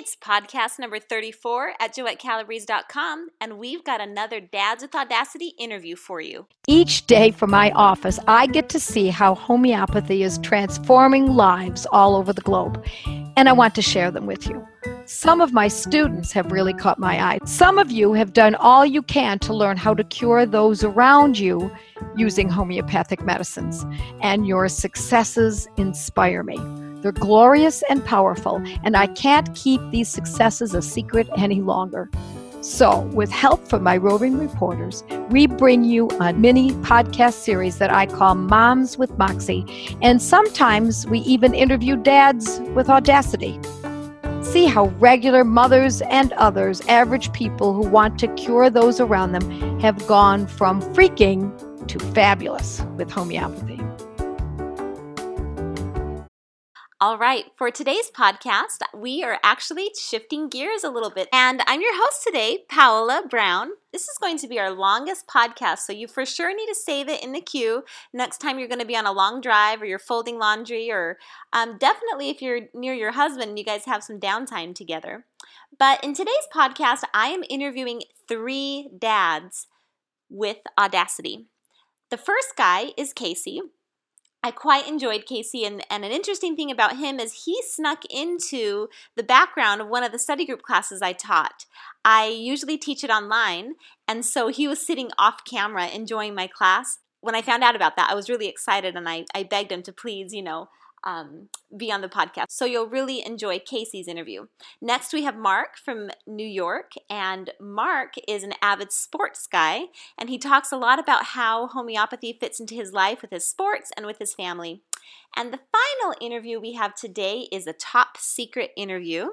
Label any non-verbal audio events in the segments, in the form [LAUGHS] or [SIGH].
It's podcast number 34 at JoetteCalabrese.com, and we've got another Dads with Audacity interview for you. Each day from my office, I get to see how homeopathy is transforming lives all over the globe, and I want to share them with you. Some of my students have really caught my eye. Some of you have done all you can to learn how to cure those around you using homeopathic medicines, and your successes inspire me. They're glorious and powerful, and I can't keep these successes a secret any longer. So, with help from my roving reporters, we bring you a mini podcast series that I call Moms with Moxie, and sometimes we even interview dads with audacity. See how regular mothers and others, average people who want to cure those around them, have gone from freaking to fabulous with homeopathy. All right, for today's podcast, we are actually shifting gears a little bit. And I'm your host today, Paola Brown. This is going to be our longest podcast, so you for sure need to save it in the queue next time you're going to be on a long drive or you're folding laundry, or um, definitely if you're near your husband and you guys have some downtime together. But in today's podcast, I am interviewing three dads with Audacity. The first guy is Casey. I quite enjoyed Casey, and, and an interesting thing about him is he snuck into the background of one of the study group classes I taught. I usually teach it online, and so he was sitting off camera enjoying my class. When I found out about that, I was really excited, and I, I begged him to please, you know, um, be on the podcast. So you'll really enjoy Casey's interview. Next, we have Mark from New York, and Mark is an avid sports guy, and he talks a lot about how homeopathy fits into his life with his sports and with his family. And the final interview we have today is a top secret interview.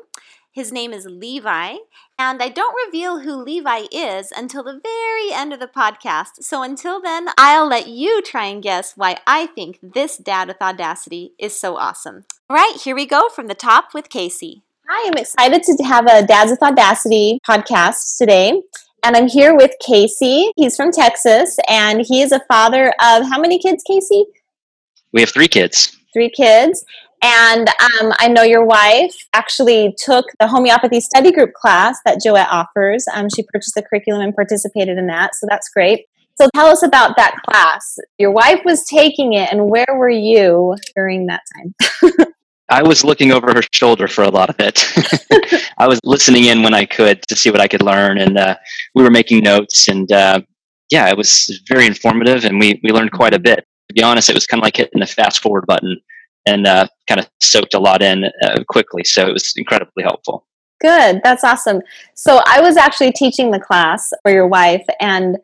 His name is Levi, and I don't reveal who Levi is until the very end of the podcast. So until then, I'll let you try and guess why I think this Dad with Audacity is so awesome. All right, here we go from the top with Casey. Hi, I'm excited to have a Dads with Audacity podcast today. And I'm here with Casey. He's from Texas, and he is a father of how many kids, Casey? We have three kids. Three kids. And um, I know your wife actually took the homeopathy study group class that Joette offers. Um, she purchased the curriculum and participated in that, so that's great. So tell us about that class. Your wife was taking it, and where were you during that time? [LAUGHS] I was looking over her shoulder for a lot of it. [LAUGHS] I was listening in when I could to see what I could learn, and uh, we were making notes. And uh, yeah, it was very informative, and we we learned quite a bit. To be honest, it was kind of like hitting the fast forward button and uh, kind of soaked a lot in uh, quickly. So it was incredibly helpful. Good. That's awesome. So I was actually teaching the class for your wife, and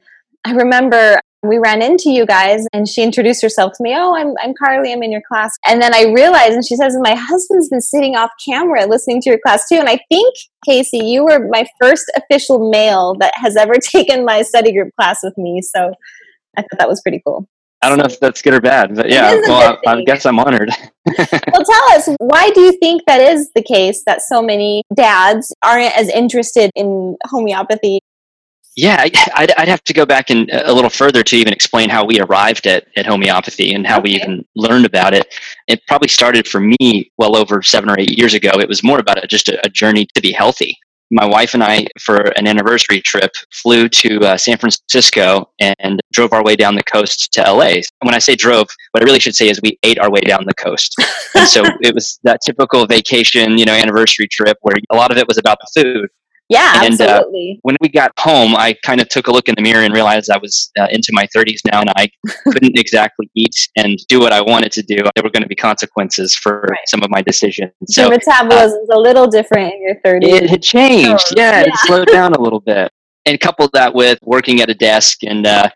I remember we ran into you guys and she introduced herself to me. Oh, I'm, I'm Carly. I'm in your class. And then I realized, and she says, my husband's been sitting off camera listening to your class too. And I think, Casey, you were my first official male that has ever [LAUGHS] taken my study group class with me. So I thought that was pretty cool. I don't know if that's good or bad, but yeah, well, I, I, guess I'm honored. [LAUGHS] well, tell us, why do you think that is the case that so many dads aren't as interested in homeopathy? Yeah, I'd, I'd have to go back and uh, a little further to even explain how we arrived at, at homeopathy and how okay. we even learned about it. It probably started for me well over seven or eight years ago. It was more about a, just a, a journey to be healthy my wife and I, for an anniversary trip, flew to uh, San Francisco and drove our way down the coast to LA. And when I say drove, what I really should say is we ate our way down the coast. and so [LAUGHS] it was that typical vacation, you know, anniversary trip where a lot of it was about the food. Yeah, and, uh, absolutely. Uh, when we got home, I kind of took a look in the mirror and realized I was uh, into my 30s now, and I [LAUGHS] couldn't exactly eat and do what I wanted to do. There were going to be consequences for right. some of my decisions. So, Your metabolism is uh, a little different in your 30s. It had changed. Oh, yeah, yeah, it slowed [LAUGHS] down a little bit. And coupled that with working at a desk and uh,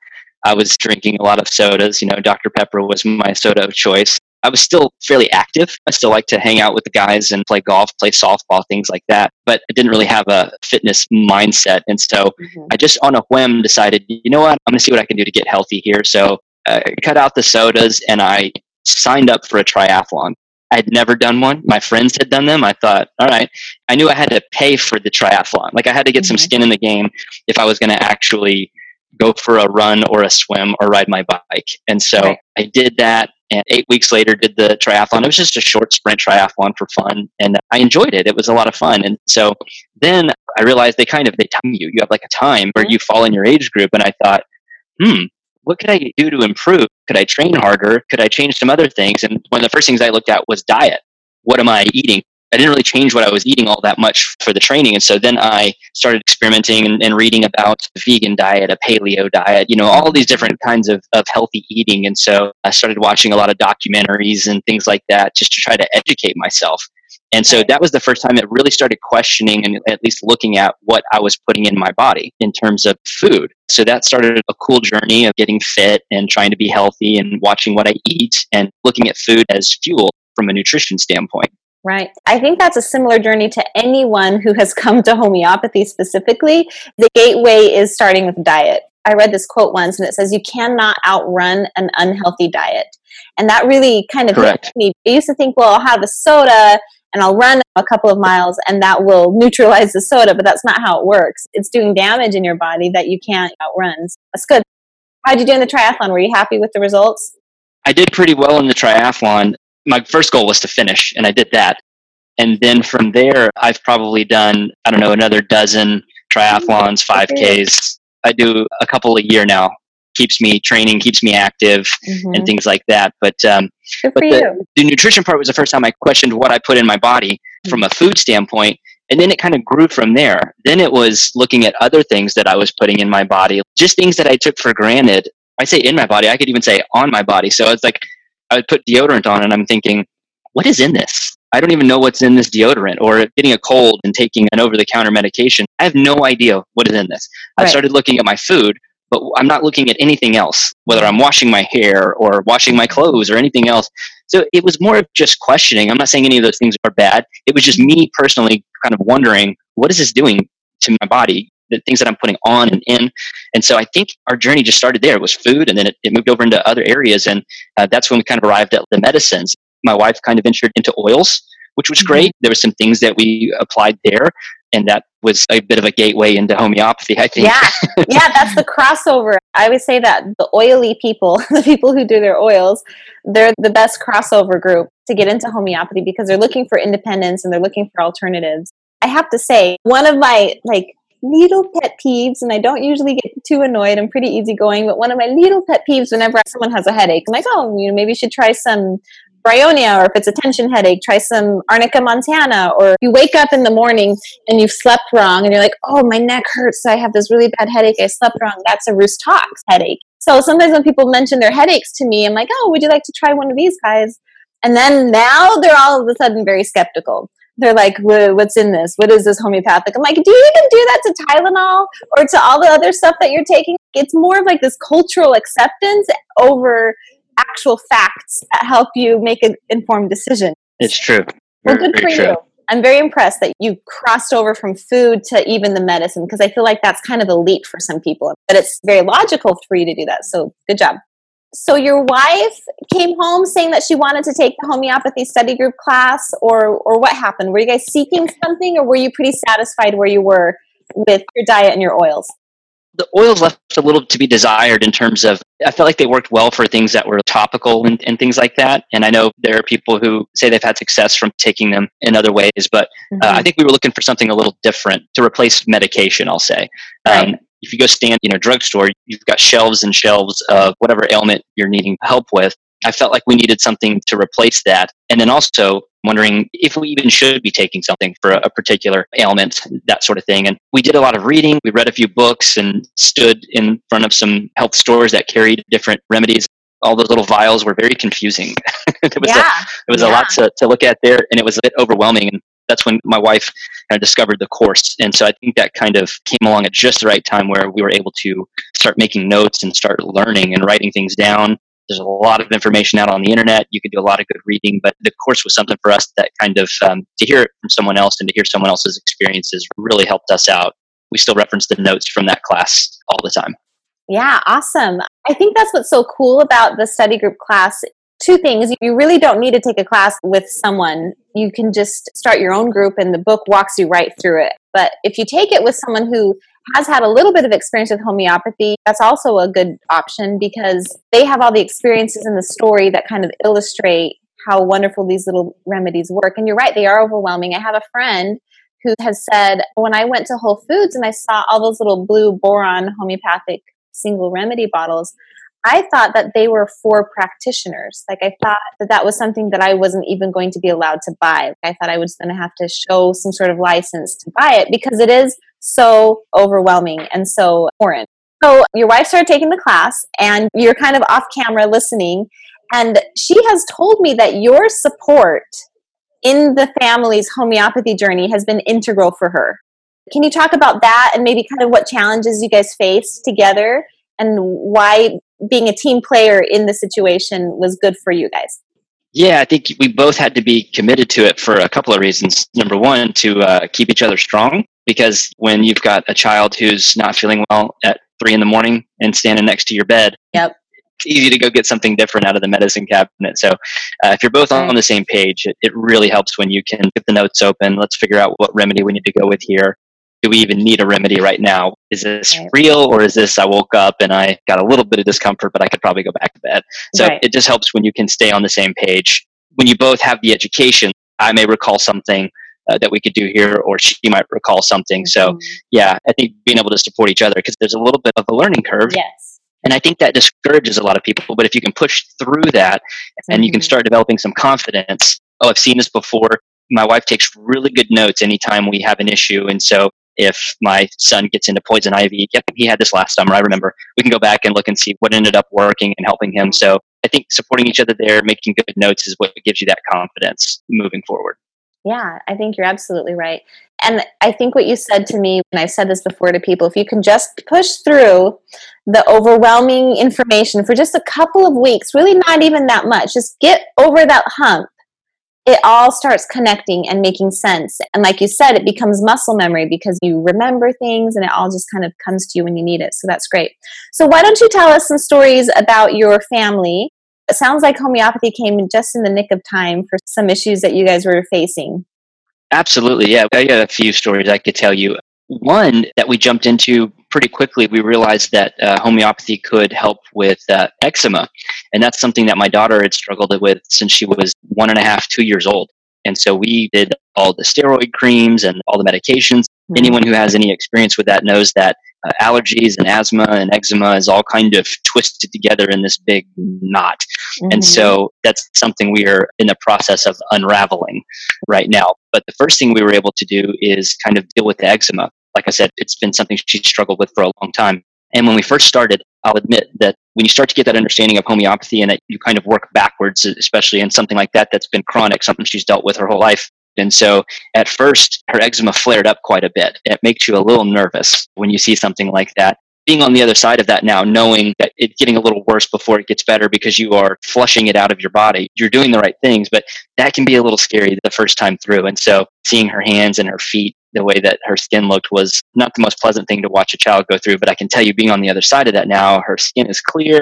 I was drinking a lot of sodas. You know, Dr. Pepper was my soda of choice. I was still fairly active. I still like to hang out with the guys and play golf, play softball, things like that. But I didn't really have a fitness mindset. And so mm-hmm. I just on a whim decided, you know what, I'm going to see what I can do to get healthy here. So I uh, cut out the sodas and I signed up for a triathlon. I had never done one. My friends had done them. I thought, all right. I knew I had to pay for the triathlon. Like I had to get mm-hmm. some skin in the game if I was going to actually go for a run or a swim or ride my bike. And so right. I did that and eight weeks later did the triathlon. It was just a short sprint triathlon for fun, and I enjoyed it. It was a lot of fun. And so then I realized they kind of they time you. You have like a time where you fall in your age group, and I thought, hmm, what could I do to improve? Could I train harder? Could I change some other things? And one of the first things I looked at was diet. What am I eating? I didn't really change what I was eating all that much for the training. And so then I started experimenting and, and reading about the vegan diet, a paleo diet, you know, all these different kinds of, of healthy eating. And so I started watching a lot of documentaries and things like that just to try to educate myself. And so that was the first time it really started questioning and at least looking at what I was putting in my body in terms of food. So that started a cool journey of getting fit and trying to be healthy and watching what I eat and looking at food as fuel from a nutrition standpoint. Right. I think that's a similar journey to anyone who has [LAUGHS] come to homeopathy specifically. The gateway is starting with diet. I read this quote once and it says, You cannot outrun an unhealthy diet. And that really kind of Correct. me. I used to think, well, I'll have a soda and I'll run a couple of miles and that will [LAUGHS] neutralize the soda, but that's not how it works. It's doing damage in your body that you can't outrun. That's good. How'd you do in the triathlon? Were you happy with the results? I did pretty well in the triathlon my first goal was to finish, and I did that. And then from there, I've probably done, I don't know, another dozen triathlons, 5Ks. I do a couple a year now. Keeps me training, keeps me active, mm-hmm. and things like that. But, um, but the, the, nutrition part was the first time I questioned what I put in my body mm-hmm. from a food standpoint. And then it kind of grew from there. Then it was looking at other things that I was putting in my body, just things that I took for granted. I say in my body, I could even say on my body. So it's like I would put deodorant on and I'm thinking, what is in this? I don't even know what's in this deodorant or getting a cold and taking an over the counter medication. I have no idea what is in this. Right. I started looking at my food, but I'm not looking at anything else, whether I'm washing my hair or washing my clothes or anything else. So it was more of just questioning. I'm not saying any of those things are bad. It was just me personally kind of wondering, what is this doing to my body? The things that I'm putting on and in. And so I think our journey just started there. It was food, and then it, it moved over into other areas. And uh, that's when we kind of arrived at the medicines. My wife kind of ventured into oils, which was great. Mm-hmm. There were some things that we applied there, and that was a bit of a gateway into homeopathy, I think. Yeah, [LAUGHS] yeah, that's the crossover. I would say that the oily people, [LAUGHS] the people who do their oils, they're the best crossover group to get into homeopathy because they're looking for independence and they're looking for alternatives. I have to say, one of my like little pet peeves, and I don't usually get too annoyed. I'm pretty easygoing, but one of my little pet peeves whenever someone has a headache, I'm like, oh, you know, maybe you should try some bryonia, or if it's a tension headache, try some arnica montana. Or you wake up in the morning and you've slept wrong, and you're like, oh, my neck hurts, so I have this really bad headache. I slept wrong. That's a Rhus tox headache. So sometimes when people mention their headaches to me, I'm like, oh, would you like to try one of these guys? And then now they're all of a sudden very skeptical they're like, what's in this? What is this homeopathic? I'm like, do you even do that to Tylenol or to all the other stuff that you're taking? It's more of like this cultural acceptance over actual facts that help you make an informed decision. It's true. Well, good for true. you. I'm very impressed that you crossed over from food to even the medicine because I feel like that's kind of a leap for some people, but it's very logical for you to do that. So good job so your wife came home saying that she wanted to take the homeopathy study group class or or what happened were you guys seeking something or were you pretty satisfied where you were with your diet and your oils the oils left a little to be desired in terms of i felt like they worked well for things that were topical and, and things like that and i know there are people who say they've had success from taking them in other ways but mm-hmm. uh, i think we were looking for something a little different to replace medication i'll say right. If you go stand in a drugstore, you've got shelves and shelves of whatever ailment you're needing help with. I felt like we needed something to replace that. And then also wondering if we even should be taking something for a, particular ailment, that sort of thing. And we did a lot of reading. We read a few books and stood in front of some health stores that carried different remedies. All those little vials were very confusing. [LAUGHS] it was, yeah. a, it was yeah. a lot to, to look at there, and it was a bit overwhelming. And that's when my wife kind of discovered the course. And so I think that kind of came along at just the right time where we were able to start making notes and start learning and writing things down. There's a lot of information out on the internet. You can do a lot of good reading, but the course was something for us that kind of um, to hear it from someone else and to hear someone else's experiences really helped us out. We still reference the notes from that class all the time. Yeah, awesome. I think that's what's so cool about the study group class two things. You really don't need to take a class with someone. You can just start your own group, and the book walks you right through it. But if you take it with someone who has had a little bit of experience with homeopathy, that's also a good option because they have all the experiences in the story that kind of illustrate how wonderful these little remedies work. And you're right, they are overwhelming. I have a friend who has said, when I went to Whole Foods and I saw all those little blue Boiron homeopathic single remedy bottles, I thought that they were for practitioners. Like I thought that that was something that I wasn't even going to be allowed to buy. I thought I was going to have to show some sort of license to buy it because it is so overwhelming and so foreign. So your wife started taking the class and you're kind of off camera listening. And she has told me that your support in the family's homeopathy journey has been integral for her. Can you talk about that and maybe kind of what challenges you guys faced together and why being a team player in the situation was good for you guys? Yeah, I think we both had to be committed to it for a couple of reasons. Number one, to uh, keep each other strong, because when you've got a child who's not feeling well at three in the morning and standing next to your bed, yep. it's easy to go get something different out of the medicine cabinet. So, uh, if you're both on the same page, it, it really helps when you can get the notes open. Let's figure out what remedy we need to go with here do we even need a remedy right now? Is this right. real or is this I woke up and I got a little bit of discomfort, but I could probably go back to bed? So right. it just helps when you can stay on the same page. When you both have the education, I may recall something uh, that we could do here, or she might recall something. Mm-hmm. So, yeah, I think being able to support each other because there's a little bit of a learning curve. Yes. And I think that discourages a lot of people. But if you can push through that and mm-hmm. you can mm-hmm. start developing some confidence, oh, I've seen this before. My wife takes really good notes anytime we have an issue. And so if my son gets into poison ivy, yep, he had this last summer. I remember. We can go back and look and see what ended up working and helping him. So I think supporting each other there, making good notes is what gives you that confidence moving forward. Yeah, I think you're absolutely right. And I think what you said to me, and I've said this before to people, if you can just push through the overwhelming information for just a couple of weeks, really not even that much, just get over that hump it all starts connecting and making sense. And like you said, it becomes muscle memory because you remember things and it all just kind of comes to you when you need it. So that's great. So why don't you tell us some stories about your family? It sounds like homeopathy came just in the nick of time for some issues that you guys were facing. Absolutely. Yeah. I got a few stories I could tell you. One that we jumped into pretty quickly, we realized that uh, homeopathy could help with uh, eczema. And that's something that my daughter had struggled with since she was one and a half, two years old. And so we did all the steroid creams and all the medications. Mm-hmm. Anyone who has any experience with that knows that uh, allergies and asthma and eczema is all kind of twisted together in this big knot. Mm-hmm. And so that's something we are in the process of unraveling right now. But the first thing we were able to do is kind of deal with the eczema like I said, it's been something she struggled with for a long time. And when we first started, I'll admit that when you start to get that understanding of homeopathy and that you kind of work backwards, especially in something like that that's been chronic, something she's dealt with her whole life. And so at first, her eczema flared up quite a bit. It makes you a little nervous when you see something like that. Being on the other side of that now, knowing that it's getting a little worse before it gets better because you are flushing it out of your body, you're doing the right things, but that can be a little scary the first time through. And so seeing her hands and her feet the way that her skin looked was not the most pleasant thing to watch a child go through. But I can tell you, being on the other side of that now, her skin is clear.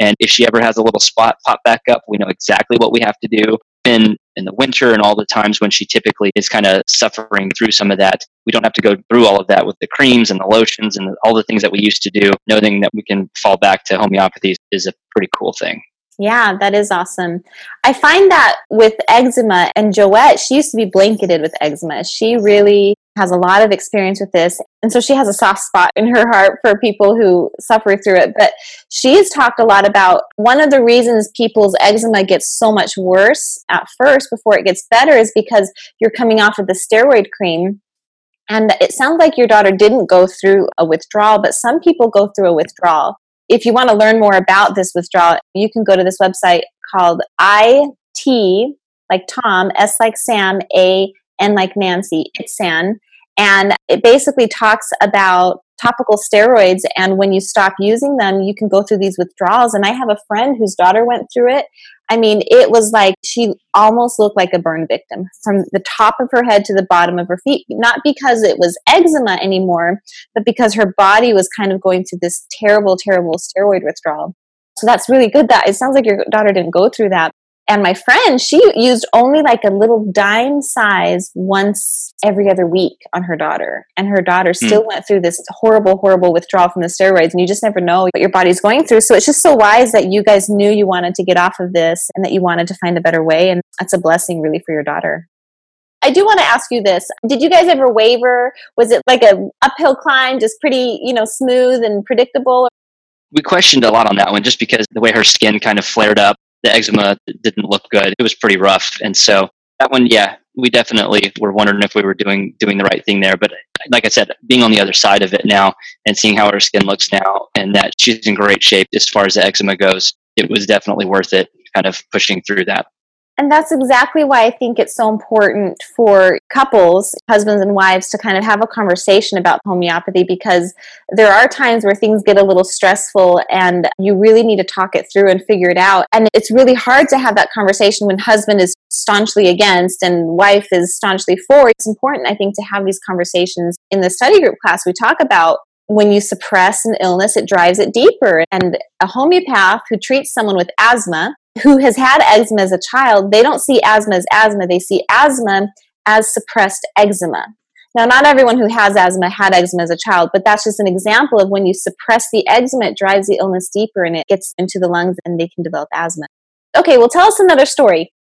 And if she ever has a little spot pop back up, we know exactly what we have to do. In, in the winter and all the times when she typically is kind of suffering through some of that, we don't have to go through all of that with the creams and the lotions and all the things that we used to do. Knowing that we can fall back to homeopathy is a pretty cool thing. Yeah, that is awesome. I find that with eczema, and Joette, she used to be blanketed with eczema. She really has a lot of experience with this. And so she has a soft spot in her heart for people who suffer through it. But she's talked a lot about one of the reasons people's eczema gets so much worse at first before it gets better is because you're coming off of the steroid cream. And it sounds like your daughter didn't go through a withdrawal, but some people go through a withdrawal if you want to learn more about this withdrawal, you can go to this website called IT, like Tom, S like Sam, A, N like Nancy, ITSAN. And it basically talks about topical steroids and when you stop using them you can go through these withdrawals. And i have a friend whose daughter went through it. I mean it was like she almost looked like a burn victim from the top of her head to the bottom of her feet. Not because it was eczema anymore but because her body was kind of going through this terrible terrible steroid withdrawal. So that's really good that it sounds like your daughter didn't go through that. And my friend, she used only like a little dime size once every other week on her daughter. And her daughter Hmm. still went through this horrible, horrible withdrawal from the steroids. And you just never know what your body's going through. So it's just so wise that you guys knew you wanted to get off of this and that you wanted to find a better way. And that's a blessing really for your daughter. I do want to ask you this. Did you guys ever waver? Was it like a uphill climb, just pretty, you know, smooth and predictable? We questioned a lot on that one just because the way her skin kind of flared up, the eczema didn't look good. It was pretty rough. And so that one, yeah, we definitely were wondering if we were doing doing the right thing there. But like I said, being on the other side of it now and seeing how her skin looks now and that she's in great shape as far as the eczema goes, it was definitely worth it kind of pushing through that. And that's exactly why I think it's so important for couples, husbands and wives, to kind of have a conversation about homeopathy because there are times where things get a little stressful and you really need to talk it through and figure it out. And it's really hard to have that conversation when husband is staunchly against and wife is staunchly for. It's important, I think, to have these conversations. In the study group class, we talk about when you suppress an illness, it drives it deeper. And a homeopath who treats someone with asthma who has had eczema as a child, they don't see asthma as asthma. They see asthma as suppressed eczema. Now, not everyone who has asthma had eczema as a child, but that's just an example of when you suppress the eczema, it drives the illness deeper and it gets into the lungs and they can develop asthma. Okay, well, tell us another story.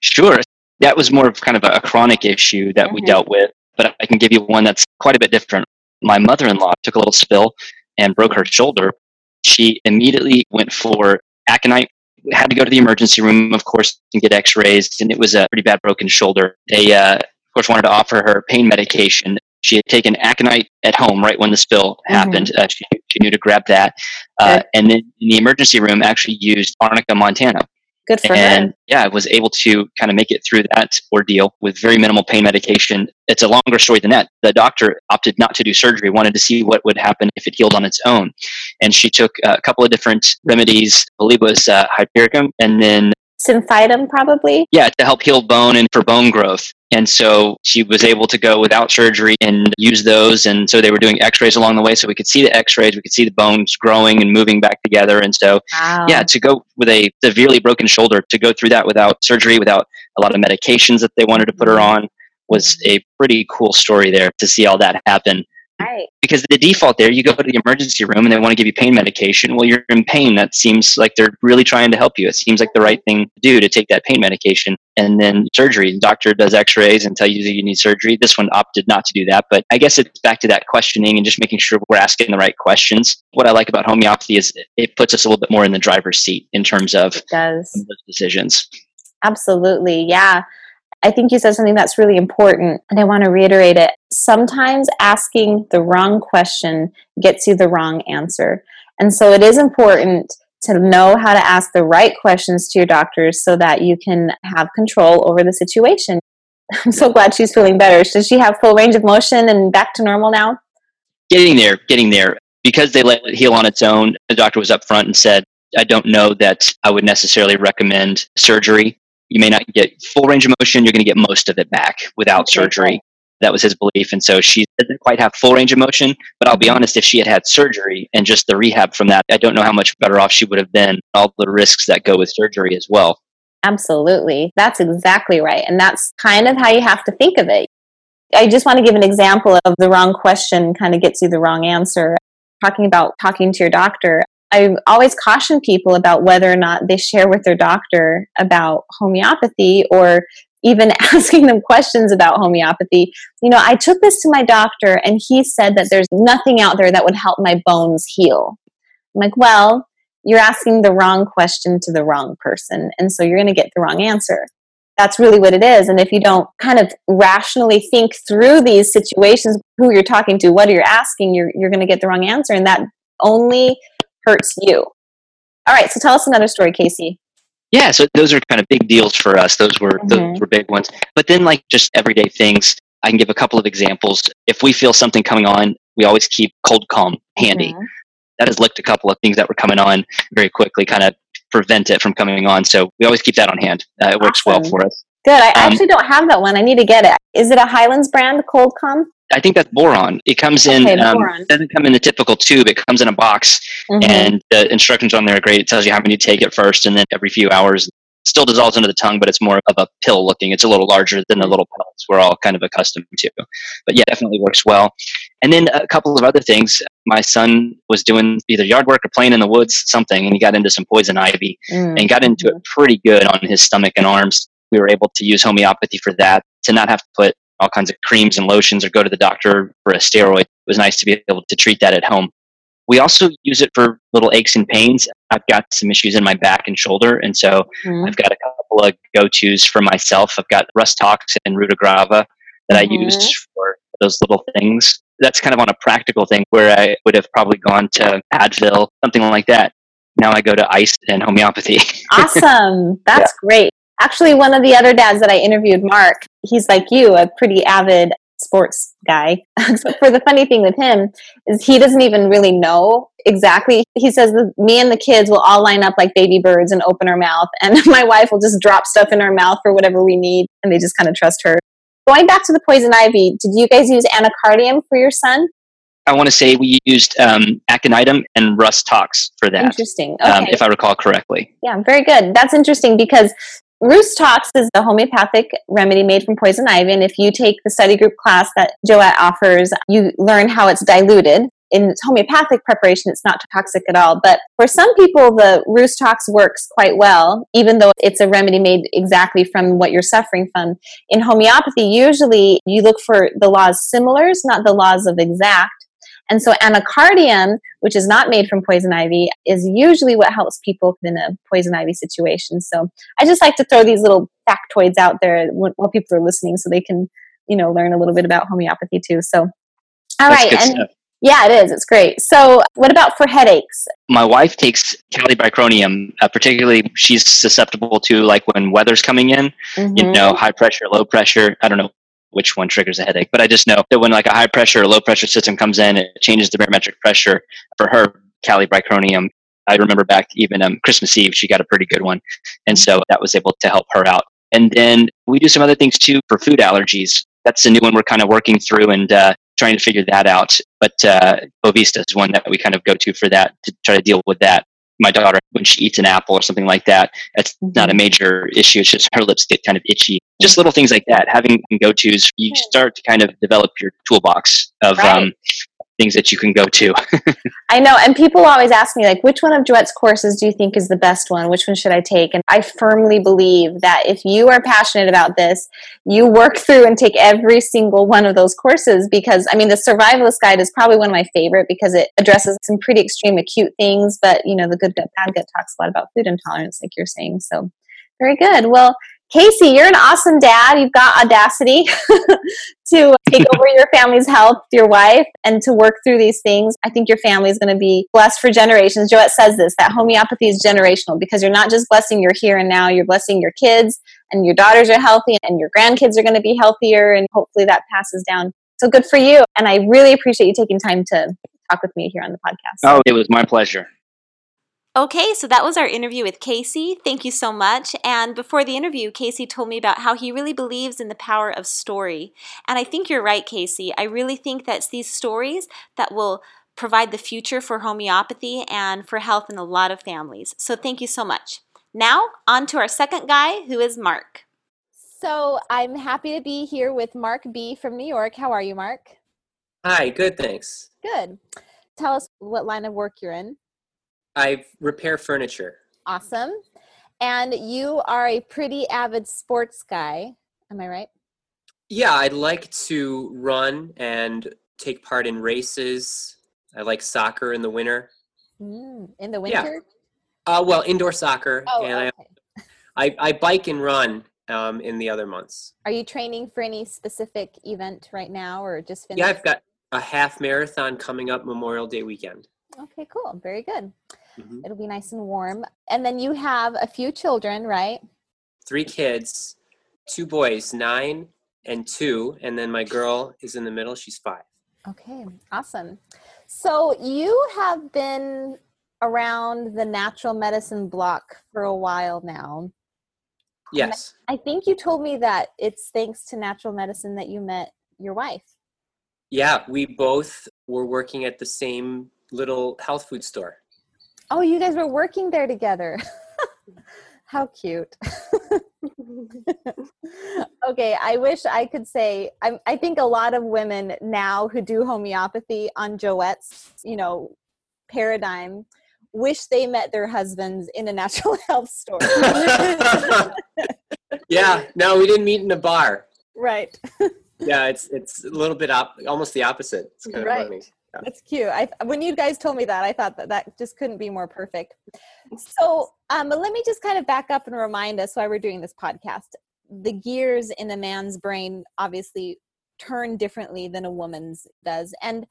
Sure. That was more of kind of a chronic issue that we Mhm. dealt with, but I can give you one that's quite a bit different. My mother in law took a little spill and broke her shoulder. She immediately went for aconite, had to go to the emergency room, of course, and get x rays, and it was a pretty bad broken shoulder. They, uh, of course, wanted to offer her pain medication. She had taken aconite at home right when the spill Mhm. happened. Uh, she, she knew to grab that. Uh, Good. and then in the emergency room, actually used arnica montana Good for and her. yeah, I was able to kind of make it through that ordeal with very minimal pain medication. It's a longer story than that. The doctor opted not to do surgery, wanted to see what would happen if it healed on its own. And she took a couple of different remedies, I believe was uh, hypericum, and then Symphytum, probably. yeah, to help heal bone and for bone growth. And so she was able to go without surgery and use those. And so they were doing x rays along the way. So we could see the x rays, we could see the bones growing and moving back together. And so Wow. yeah, to go with a severely broken shoulder, to go through that without surgery, without a lot of medications that they wanted to put her on, was a pretty cool story there to see all that happen. Right. Because the default there, you go to the emergency room and they want to give you pain medication. Well, you're in pain. That seems like they're really trying to help you. It seems like the right thing to do to take that pain medication. And then surgery. The doctor does x rays and tell you that you need surgery. This one opted not to do that. But I guess it's back to that questioning and just making sure we're asking the right questions. What I like about homeopathy is it puts us a little bit more in the driver's seat in terms of It does. of those decisions. Absolutely. Yeah. I think you said something that's really important, and I want to reiterate it. Sometimes asking the wrong question gets you the wrong answer. And so it is important to know how to ask the right questions to your doctors so that you can have control over the situation. [LAUGHS] I'm so glad she's feeling better. Does she have full range of motion and back to normal now? Getting there, getting there. Because they let it heal on its own, the doctor was upfront and said, I don't know that I would necessarily recommend surgery. You may not get full range of motion, you're going to get most of it back without Okay, surgery. That was his belief. And so she doesn't quite have full range of motion. But I'll be Mhm. honest, if she had had surgery and just the rehab from that, I don't know how much better off she would have been. All the risks that go with surgery as well. Absolutely. That's exactly right. And that's kind of how you have to think of it. I just want to give an example of the wrong question kind of gets you the wrong answer. Talking about talking to your doctor, I always caution people about whether or not they share with their doctor about homeopathy or even [LAUGHS] asking them questions about homeopathy. You know, I took this to my doctor and he said that there's nothing out there that would help my bones heal. I'm like, well, you're asking the wrong question to the wrong person. And so you're going to get the wrong answer. That's really what it is. And if you don't kind of rationally think through these situations, who you're talking to, what you're asking, you're, you're going to get the wrong answer. And that only hurts you. All right. So tell us another story, Casey. Yeah, so those are kind of big deals for us. Those were Mhm. those were big ones. But then like just everyday things, I can give a couple of examples. If we feel something coming on, we always keep cold calm handy. Mhm. That has licked a couple of things that were coming on very quickly, kind of prevent it from coming on. So we always keep that on hand. Uh, it works well for us. Good. I Um, actually don't have that one. I need to get it. Is it a Hyland's brand, Cold Calm? I think that's Boiron. It comes in. Okay, um, Boiron. doesn't come in the typical tube. It comes in a box, Mhm. and the instructions on there are great. It tells you how many to take it first, and then every few hours. It still dissolves into the tongue, but it's more of a pill looking. It's a little larger than the little pellets we're all kind of accustomed to. But yeah, definitely works well. And then a couple of other things. My son was doing either yard work or playing in the woods, something, and he got into some poison ivy Mm. and got into it pretty good on his stomach and arms. We were able to use homeopathy for that to not have to put all kinds of creams and lotions or go to the doctor for a steroid. It was nice to be able to treat that at home. We also use it for little aches and pains. I've got some issues in my back and shoulder, and so Mhm. I've got a couple of go tos for myself. I've got Rhus Tox and Rutagrava that I Mhm. use for those little things. That's kind of on a practical thing where I would have probably gone to Advil, something like that. Now I go to ice and homeopathy. [LAUGHS] awesome. That's great. Actually, one of the other dads that I interviewed, Mark, he's like you, a pretty avid sports guy. [LAUGHS] Except for the funny thing with him is he doesn't even really know exactly. He says me and the kids will all line up like baby birds and open our mouth, [LAUGHS] and my wife will just drop stuff in our mouth for whatever we need, and they just kind of trust her. Going back to the poison ivy, did you guys use anacardium for your son? I want to say we used um, aconitum and Rhus Tox for that, Interesting. Okay. um, if I recall correctly. Yeah, very good. That's interesting because Rhus Tox is the homeopathic remedy made from poison ivy. And if you take the study group class that Joette offers, you learn how it's diluted. In homeopathic preparation, it's not toxic at all. But for some people, the Rhus Tox works quite well, even though it's a remedy made exactly from what you're suffering from. In homeopathy, usually you look for the laws similars, not the laws of exact. And so anacardium, which is not made from poison ivy, is usually what helps people in a poison ivy situation. So I just like to throw these little factoids out there while people are listening so they can, you know, learn a little bit about homeopathy too. So, all That's right, And stuff. yeah, it is. It's great. So what about for headaches? My wife takes Kali bichromicum, uh, particularly she's susceptible to like when weather's coming in, you Mhm. know, high pressure, low pressure. I don't know which one triggers a headache, but I just know that when like a high pressure or low pressure system comes in, it changes the barometric pressure. For her, Kali bichromicum, I remember back even um, Christmas Eve, she got a pretty good one. And so that was able to help her out. And then we do some other things too for food allergies. That's a new one we're kind of working through and uh, trying to figure that out. But uh, Bovista is one that we kind of go to for that to try to deal with that. My daughter, when she eats an apple or something like that, it's not a major issue. It's just her lips get kind of itchy. Just little things like that. Having go tos, you start to kind of develop your toolbox of Right. um, things that you can go to. [LAUGHS] I know, and people always ask me, like, which one of Joette's courses do you think is the best one? Which one should I take? And I firmly believe that if you are passionate about this, you work through and take every single one of those courses because, I mean, the Survivalist Guide is probably one of my favorite because it addresses some pretty extreme acute things, but, you know, the Good Gut, Bad Gut talks a lot about food intolerance, like you're saying. So, very good. Well, Casey, you're an awesome dad. You've got audacity [LAUGHS] to take over your family's health, your wife, and to work through these things. I think your family is going to be blessed for generations. Joette says this that homeopathy is generational because you're not just blessing your here and now, you're blessing your kids, and your daughters are healthy, and your grandkids are going to be healthier, and hopefully that passes down. So good for you. And I really appreciate you taking time to talk with me here on the podcast. oh, it was my pleasure. Okay, so that was our interview with Casey. Thank you so much. And before the interview, Casey told me about how he really believes in the power of story. And I think you're right, Casey. I really think that it's these stories that will provide the future for homeopathy and for health in a lot of families. So thank you so much. Now, on to our second guy, who is Mark. So I'm happy to be here with Mark B from New York. How are you, Mark? Hi, good, thanks. Good. Tell us what line of work you're in. I repair furniture. Awesome. And you are a pretty avid sports guy. Am I right? Yeah, I'd like to run and take part in races. I like soccer in the winter. Mm, in the winter? Yeah. Uh, well, indoor soccer, Oh, and okay. I, I, I bike and run um, in the other months. Are you training for any specific event right now or just finished? Yeah, I've got a half marathon coming up Memorial Day weekend. Okay, cool. Very good. Mhm. It'll be nice and warm. And then you have a few children, right? Three kids, two boys, nine and two, and then my girl is in the middle. She's five. Okay, awesome. So you have been around the natural medicine block for a while now. Yes. I think you told me that it's thanks to natural medicine that you met your wife. Yeah, we both were working at the same little health food store. Oh, you guys were working there together. [LAUGHS] How cute. [LAUGHS] okay, I wish I could say I, I think a lot of women now who do homeopathy on Joette's, you know, paradigm wish they met their husbands in a natural [LAUGHS] health store. yeah, no, we didn't meet in a bar. right. Yeah, it's it's a little bit op- almost the opposite. It's kind of Right. funny. Yeah. That's cute. I when you guys told me that, I thought that that just couldn't be more perfect. So, um, but let me just kind of back up and remind us why we're doing this podcast. The gears in a man's brain obviously turn differently than a woman's does, and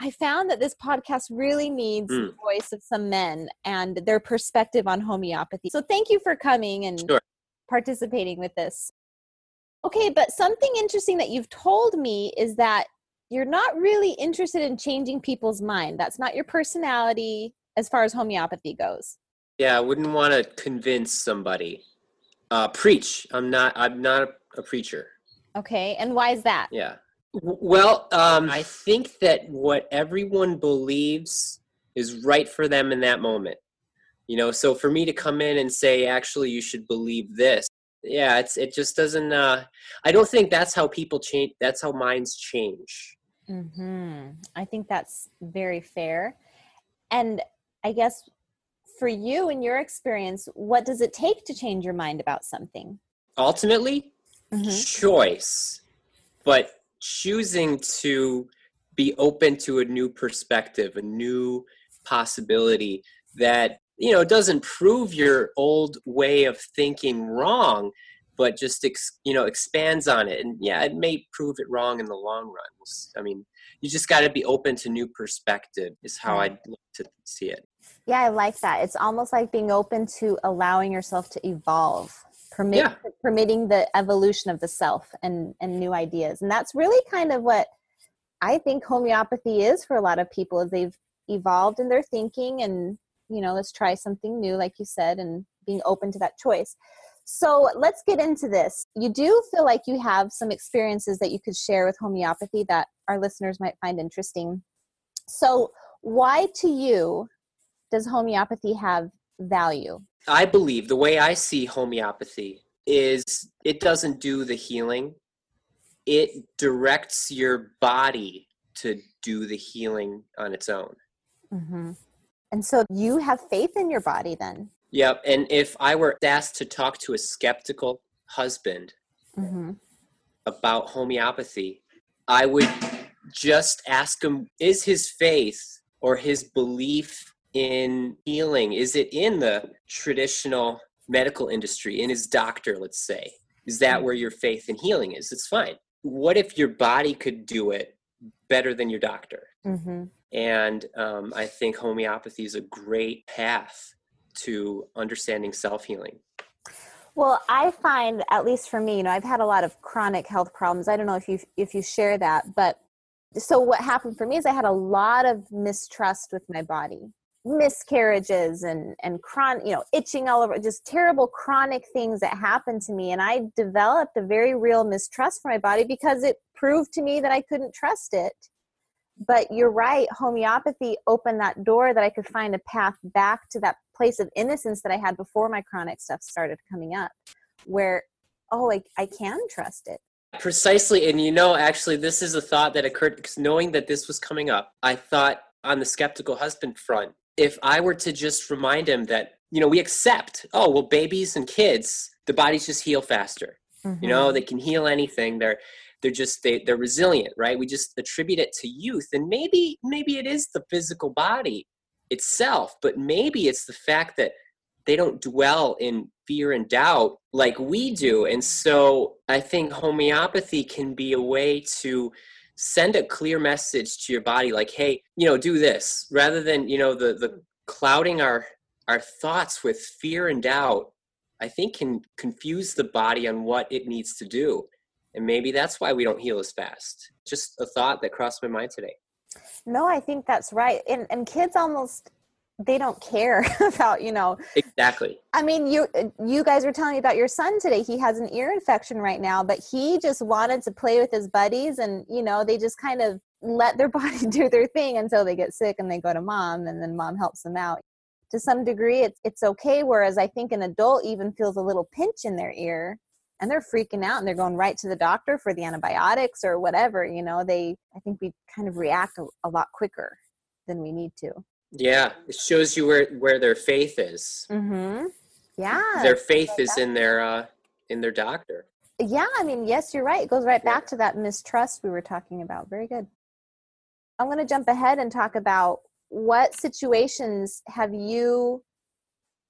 I found that this podcast really needs Mm. the voice of some men and their perspective on homeopathy. So, thank you for coming and Sure. participating with this. Okay, but something interesting that you've told me is that you're not really interested in changing people's mind. That's not your personality as far as homeopathy goes. Yeah, I wouldn't want to convince somebody. Uh, preach. I'm not. I'm not a, a preacher. Okay, and why is that? Yeah. Well, um, I think that what everyone believes is right for them in that moment. You know, so for me to come in and say, actually, you should believe this. Yeah, it's it just doesn't. Uh, I don't think that's how people change. That's how minds change. Hmm I think that's very fair. And I guess for you, in your experience, what does it take to change your mind about something? Ultimately, Mhm. choice, but choosing to be open to a new perspective, a new possibility that you know doesn't prove your old way of thinking wrong, but just ex, you know expands on it. And yeah, it may prove it wrong in the long run. I mean, you just got to be open to new perspective. Is how I'd mm-hmm. like to see it. Yeah, I like that. It's almost like being open to allowing yourself to evolve, permit, Yeah. permitting the evolution of the self and, and new ideas. And that's really kind of what I think homeopathy is for a lot of people is they've evolved in their thinking and, you know, let's try something new, like you said, and being open to that choice. So let's get into this. You do feel like you have some experiences that you could share with homeopathy that our listeners might find interesting. So, why to you does homeopathy have value? I believe the way I see homeopathy is it doesn't do the healing. It directs your body to do the healing on its own. Mm-hmm. And so you have faith in your body then? Yep. And if I were asked to talk to a skeptical husband Mm-hmm. about homeopathy, I would just ask him is his faith or his belief in healing is it in the traditional medical industry in his doctor let's say is that where your faith in healing is it's fine what if your body could do it better than your doctor Mm-hmm. and um, i think homeopathy is a great path to understanding self-healing Well, I find, at least for me, you know, I've had a lot of chronic health problems. I don't know if you if you share that, but so what happened for me is I had a lot of mistrust with my body, miscarriages and and chron, you know, itching all over, just terrible chronic things that happened to me, and I developed a very real mistrust for my body because it proved to me that I couldn't trust it. But you're right, homeopathy opened that door that I could find a path back to that place of innocence that I had before my chronic stuff started coming up, where, oh, I, I can trust it. Precisely. And you know, actually, this is a thought that occurred because knowing that this was coming up, I thought on the skeptical husband front, if I were to just remind him that, you know, we accept, oh, well, babies and kids, the bodies just heal faster. You know, mm-hmm. they can heal anything. They're, they're just, they, they're resilient, right? We just attribute it to youth. And maybe, maybe it is the physical body itself, but maybe it's the fact that they don't dwell in fear and doubt like we do. And so I think homeopathy can be a way to send a clear message to your body like, hey, you know, do this rather than, you know, the the clouding our our thoughts with fear and doubt, I think can confuse the body on what it needs to do. And maybe that's why we don't heal as fast. Just a thought that crossed my mind today. No, I think that's right. And, and kids almost they don't care [LAUGHS] about you know exactly i mean you you guys were telling me about your son today he has an ear infection right now but he just wanted to play with his buddies and you know they just kind of let their [LAUGHS] body do their thing until they get sick and they go to mom and then mom helps them out to some degree it's it's okay whereas i think an adult even feels a little pinch in their ear and they're freaking out and they're going right to the doctor for the antibiotics or whatever you know they i think we kind of react a, a lot quicker than we need to. Yeah it shows you where where their faith is. Mm-hmm. Yeah. their faith like is that. in their uh in their doctor. Yeah i mean yes you're right. It goes right back to that mistrust we were talking about. Very good. I'm going to jump ahead and talk about what situations have you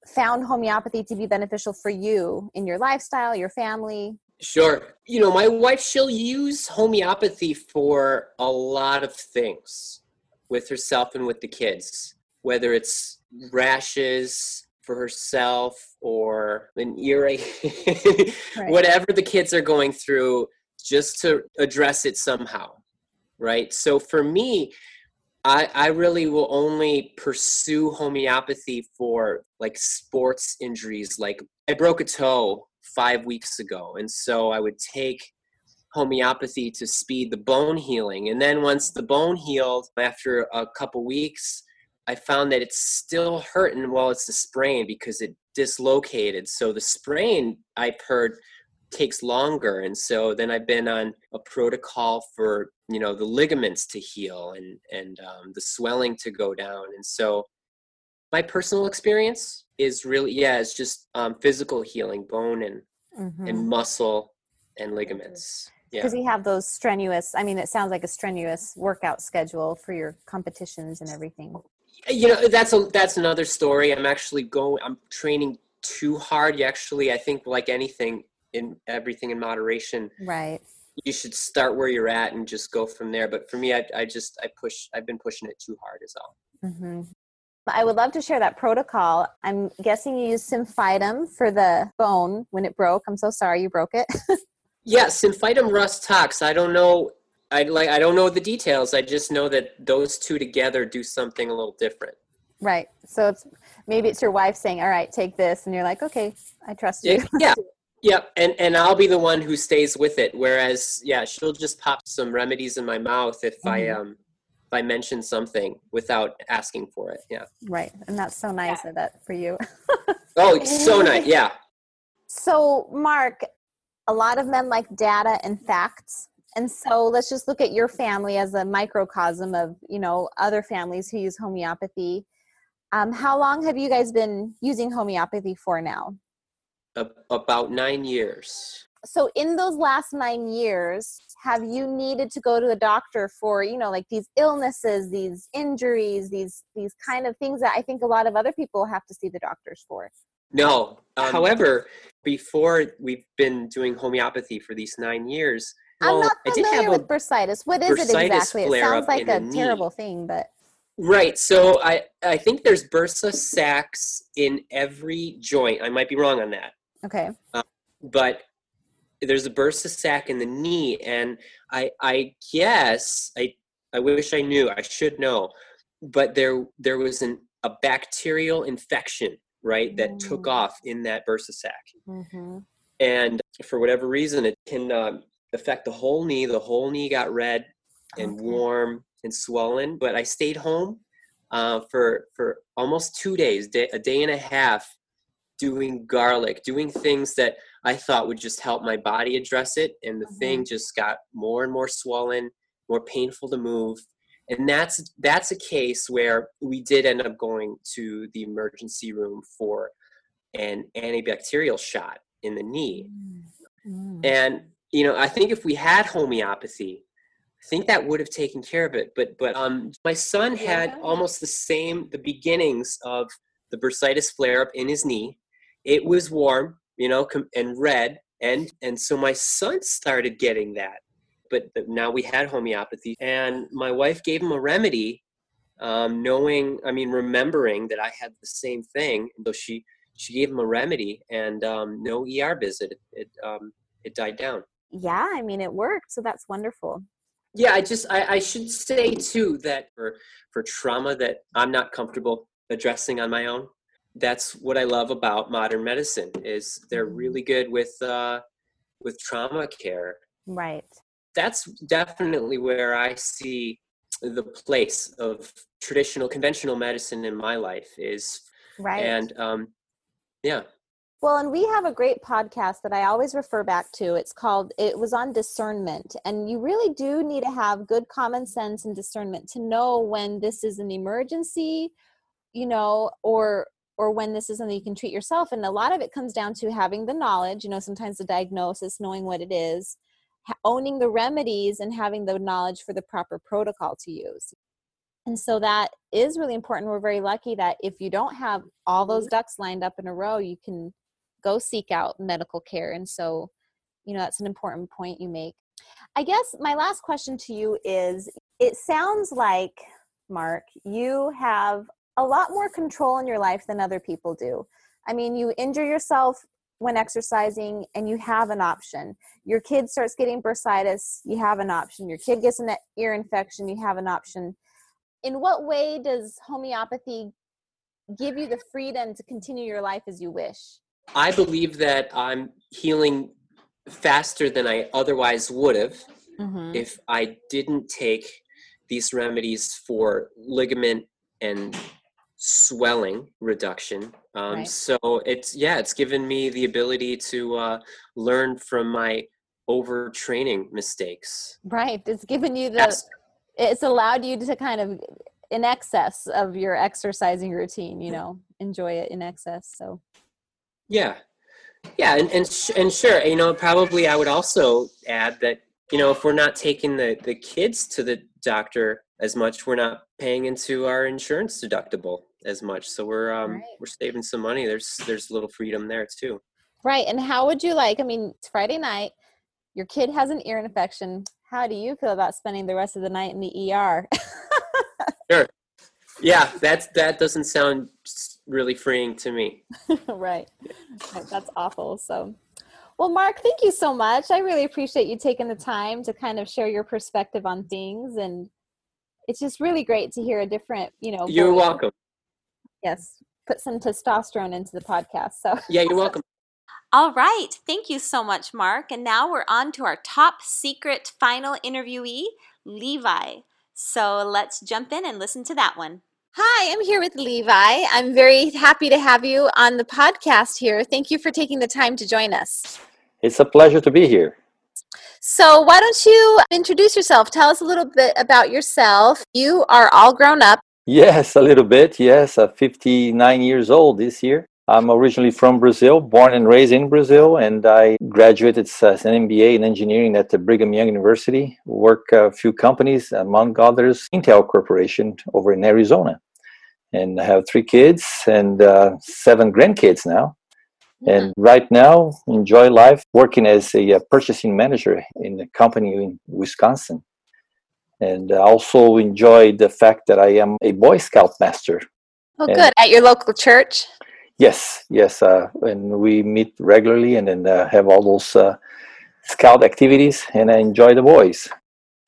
found homeopathy to be beneficial for you in your lifestyle, your family? Sure. You know, my wife, she'll use homeopathy for a lot of things with herself and with the kids, whether it's rashes for herself or an earache, [LAUGHS] right. whatever the kids are going through, just to address it somehow. Right. So for me, I, I really will only pursue homeopathy for like sports injuries. Like I broke a toe five weeks ago, and so I would take homeopathy to speed the bone healing. And then once the bone healed, after a couple weeks, I found that it's still hurting while it's the sprain because it dislocated. So the sprain I've heard takes longer and so then i've been on a protocol for you know the ligaments to heal and and um, the swelling to go down and so my personal experience is really yeah it's just um, physical healing bone and mm-hmm. and muscle and ligaments because yeah. you have those strenuous i mean it sounds like a strenuous workout schedule for your competitions and everything you know that's a that's another story i'm actually going i'm training too hard you actually i think like anything in everything in moderation right you should start where you're at and just go from there but for me i, I just i push i've been pushing it too hard is all mm-hmm. I would love to share that protocol. I'm guessing you use Symphytum for the bone when it broke. I'm so sorry you broke it. [LAUGHS] yeah, Symphytum Rhus Tox. I don't know. I like. I don't know the details. I just know that those two together do something a little different. Right. So it's maybe it's your wife saying, "All right, take this," and you're like, "Okay, I trust you." Yeah. [LAUGHS] Yep, and and I'll be the one who stays with it. Whereas, yeah, she'll just pop some remedies in my mouth if mm-hmm. I um if I mention something without asking for it. Yeah. Right, and that's so nice yeah. of that for you. [LAUGHS] oh, it's so nice. [LAUGHS] Yeah. So, Mark, a lot of men like data and facts. And so let's just look at your family as a microcosm of, you know, other families who use homeopathy. Um, how long have you guys been using homeopathy for now? About nine years. So, in those last nine years, have you needed to go to the doctor for you know like these illnesses, these injuries, these these kind of things that I think a lot of other people have to see the doctors for? No. Um, However, before we've been doing homeopathy for these nine years, well, I'm not familiar with bursitis. What is it exactly? It sounds like a terrible knee. thing, but Right. So I I think there's bursa sacs in every joint. I might be wrong on that. Okay. Um, but there's a bursa sac in the knee, and I I guess I I wish I knew. I should know, but there there was an a bacterial infection right that mm. took off in that bursa sac, mm-hmm. and for whatever reason it can um, affect the whole knee. The whole knee got red and okay. warm and swollen. But I stayed home uh, for for almost two days, day, a day and a half, doing garlic, doing things that I thought would just help my body address it. And the mm-hmm. thing just got more and more swollen, more painful to move. And that's that's a case where we did end up going to the emergency room for an antibacterial shot in the knee. Mm-hmm. And you know, I think if we had homeopathy, I think that would have taken care of it. But but um, my son had almost the same the beginnings of the bursitis flare up in his knee, it was warm, you know, and red, and and so my son started getting that. But, but now we had homeopathy, and my wife gave him a remedy, um, knowing, I mean, remembering that I had the same thing. So she she gave him a remedy, and um, no ER visit. It it, um, it died down. Yeah, I mean, it worked, so that's wonderful yeah i just I, I, should say too that for for trauma that i'm not comfortable addressing on my own. That's what I love about modern medicine is they're Mm-hmm. really good with uh, with trauma care. Right. That's definitely where I see the place of traditional conventional medicine in my life is Right. and um, yeah Well, and we have a great podcast that I always refer back to. It's called It Was on Discernment. And you really do need to have good common sense and discernment to know when this is an emergency, you know, or or when this is something you can treat yourself. And a lot of it comes down to having the knowledge, you know, sometimes the diagnosis, knowing what it is, owning the remedies and having the knowledge for the proper protocol to use. And so that is really important. We're very lucky that if you don't have all those mm-hmm. ducks lined up in a row, you can go seek out medical care. And so, you know, that's an important point you make. I guess my last question to you is it sounds like, Mark, you have a lot more control in your life than other people do. I mean, you injure yourself when exercising and you have an option. Your kid starts getting bursitis, you have an option. Your kid gets an ear infection, you have an option. In what way does homeopathy give you the freedom to continue your life as you wish? i believe that i'm healing faster than i otherwise would have Mm-hmm. if i didn't take these remedies for ligament and swelling reduction um, Right. so it's yeah it's given me the ability to uh, learn from my overtraining mistakes Right. It's given you the, Yes. it's allowed you to kind of, in excess of your exercising routine, you know, enjoy it in excess. So, Yeah, yeah, and and sh- and sure, you know, probably I would also add that you know if we're not taking the the kids to the doctor as much, we're not paying into our insurance deductible as much, so we're um Right. we're saving some money. There's there's a little freedom there too. right. And how would you like, I mean, it's Friday night, your kid has an ear infection. How do you feel about spending the rest of the night in the ER? [LAUGHS] Sure. Yeah, that's that doesn't sound really freeing to me. [LAUGHS] right. right. That's awful. So, well, Mark, thank you so much. I really appreciate you taking the time to kind of share your perspective on things. And it's just really great to hear a different, you know, You're voice. welcome. Yes. Put some testosterone into the podcast. So, Yeah, you're welcome. [LAUGHS] All right. Thank you so much, Mark. And now we're on to our top secret final interviewee, Levi. So let's jump in and listen to that one. hi, I'm here with Levi. I'm very happy to have you on the podcast here. Thank you for taking the time to join us. It's a pleasure to be here. So, why don't you introduce yourself? Tell us a little bit about yourself. You are all grown up. Yes, a little bit. Yes, I'm 59 years old this year. I'm originally from Brazil, born and raised in Brazil, and I graduated as an MBA in engineering at the Brigham Young University. Work a few companies, among others, Intel Corporation over in Arizona, and I have three kids and uh, seven grandkids now. And right now, enjoy life working as a uh, purchasing manager in a company in Wisconsin. And I also enjoy the fact that I am a Boy Scout master. Oh, And- good. At your local church? Yes, yes. Uh, and we meet regularly and then uh, have all those uh, scout activities, and I enjoy the boys.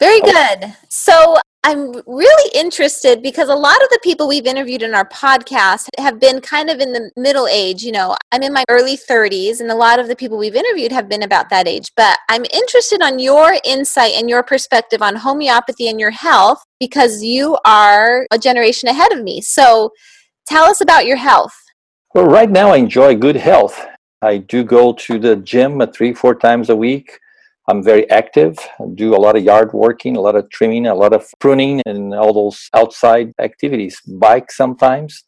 Very good. So I'm really interested because a lot of the people we've interviewed in our podcast have been kind of in the middle age. You know, I'm in my early 30s, and a lot of the people we've interviewed have been about that age. But I'm interested on your insight and your perspective on homeopathy and your health because you are a generation ahead of me. So tell us about your health. Well, right now I enjoy good health. I do go to the gym three, four times a week. I'm very active. I do a lot of yard working, a lot of trimming, a lot of pruning, and all those outside activities. Bike sometimes,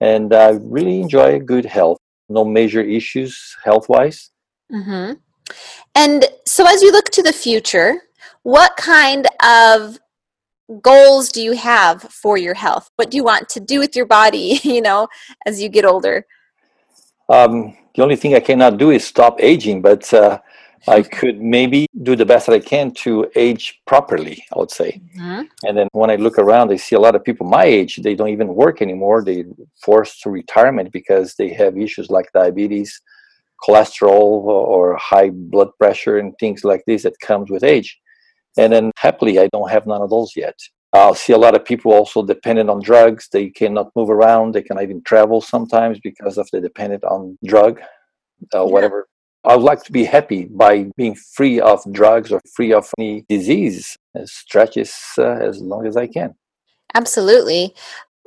and I really enjoy good health. No major issues health wise. Mm-hmm. And so, as you look to the future, what kind of goals do you have for your health? What do you want to do with your body, [LAUGHS] you know, as you get older? Um, the only thing I cannot do is stop aging, but uh, I could maybe do the best that I can to age properly, I would say. Mhm. And then when I look around, I see a lot of people my age, they don't even work anymore. They're forced to retirement because they have issues like diabetes, cholesterol, or high blood pressure, and things like this that comes with age. And then happily, I don't have none of those yet. I'll see a lot of people also dependent on drugs. They cannot move around. They cannot even travel sometimes because of the dependent on drug, uh, Yeah. whatever. I would like to be happy by being free of drugs or free of any disease as stretches uh, as long as I can. Absolutely.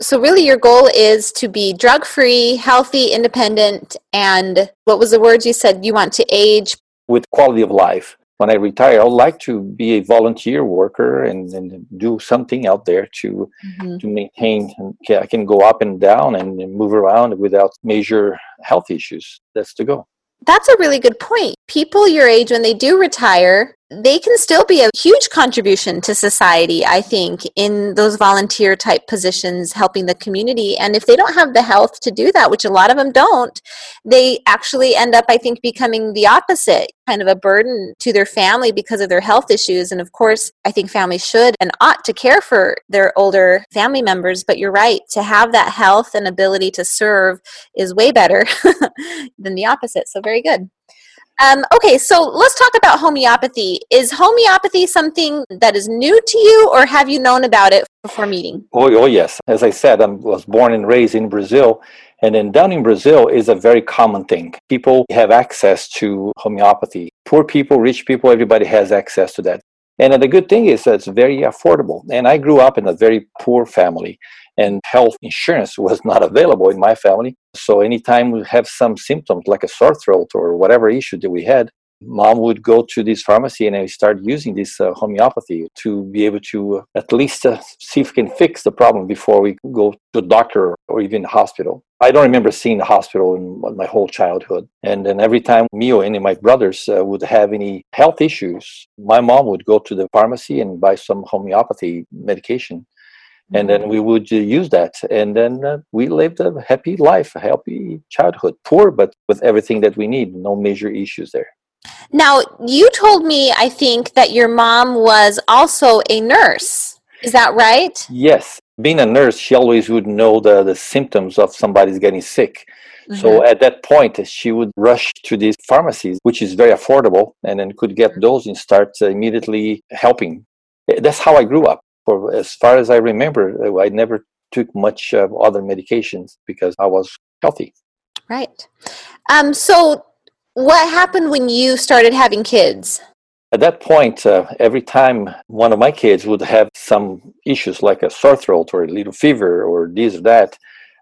So, really, your goal is to be drug free, healthy, independent, and what was the words you said? You want to age. with quality of life. When I retire, I would like to be a volunteer worker and, and do something out there to to maintain. I can go up and down and move around without major health issues. That's the goal. That's a really good point. People your age, when they do retire, they can still be a huge contribution to society, I think, in those volunteer type positions, helping the community. And if they don't have the health to do that, which a lot of them don't, they actually end up, I think, becoming the opposite kind of a burden to their family because of their health issues. And of course, I think families should and ought to care for their older family members. But you're right, to have that health and ability to serve is way better [LAUGHS] than the opposite. So, very good. Um, okay, so let's talk about homeopathy. Is homeopathy something that is new to you, or have you known about it before meeting? Oh, oh yes. As I said, I was born and raised in Brazil. And then down in Brazil is a very common thing. People have access to homeopathy. Poor people, rich people, everybody has access to that. And the good thing is that it's very affordable. And I grew up in a very poor family, and health insurance [LAUGHS] was not available in my family. So anytime we have some symptoms like a sore throat or whatever issue that we had, mom would go to this pharmacy and I start using this uh, homeopathy to be able to uh, at least uh, see if we can fix the problem before we go to a doctor or even hospital. I don't remember seeing the hospital in my- whole childhood. And then every time me or any of my brothers uh, would have any health issues, my mom would go to the pharmacy and buy some homeopathy medication. And then we would uh, use that. And then uh, we lived a happy life, a happy childhood. Poor, but with everything that we need, no major issues there. Now, you told me, I think, that your mom was also a nurse. Is that right? Yes, being a nurse, she always would know the, the symptoms of somebody's getting sick. So at that point, she would rush to these pharmacies, which is very affordable, and then could get those and start uh, immediately helping. Eh, That's how I grew up. For as far as I remember, uh, I never took much uh, other medications because I was healthy. Right. Um, so, what happened when you started having kids? At that point, uh, every time one of my kids would have some issues like a sore throat or a little fever or this or that,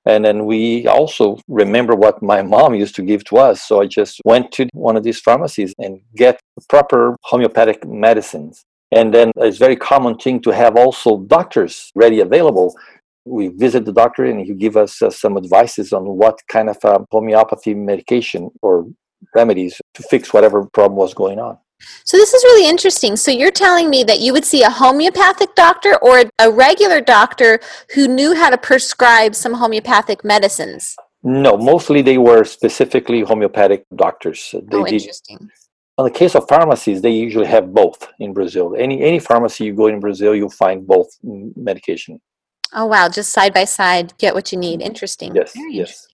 and then we also remember what my mom used to give to us. So I just went to one of these pharmacies and get proper homeopathic medicines. And then it's very common thing to have also doctors ready available. We visit the doctor and he give us uh, some advices on what kind of uh, homeopathy medication or remedies to fix whatever problem was going on. So, this is really interesting. So, you're telling me that you would see a homeopathic doctor or a regular doctor who knew how to prescribe some homeopathic medicines? No, mostly they were specifically homeopathic doctors. They oh, did. interesting. On the case of pharmacies, they usually have both in Brazil. Any any pharmacy you go in Brazil, you'll find both medication. Oh, wow. Just side by side, get what you need. Interesting. Yes, Very yes.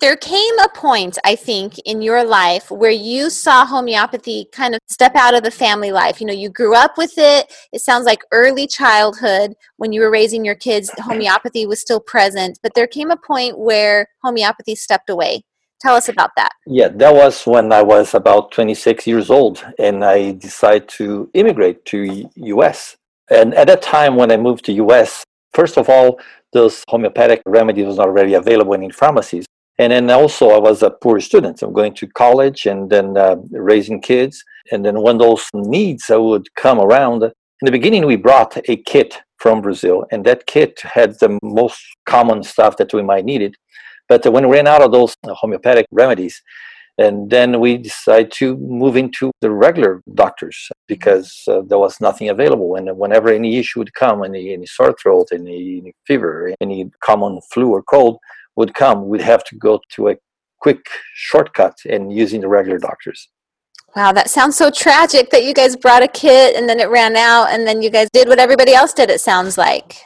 There came a point, I think, in your life where you saw homeopathy kind of step out of the family life. You know, you grew up with it. It sounds like early childhood when you were raising your kids, homeopathy was still present. But there came a point where homeopathy stepped away. Tell us about that. Yeah, that was when I was about 26 years old, and I decided to immigrate to U.S. And at that time, when I moved to U.S., first of all, those homeopathic remedies was not already available in pharmacies. And then also, I was a poor student. I'm going to college and then uh, raising kids. And then when those needs uh, would come around, in the beginning, we brought a kit from Brazil, and that kit had the most common stuff that we might need it. But when we ran out of those uh, homeopathic remedies, and then we decided to move into the regular doctors because uh, there was nothing available. And whenever any issue would come, any, any sore throat, any, any fever, any common flu or cold would come, we'd have to go to a quick shortcut and using the regular doctors. Wow, that sounds so tragic that you guys brought a kit and then it ran out and then you guys did what everybody else did, it sounds like.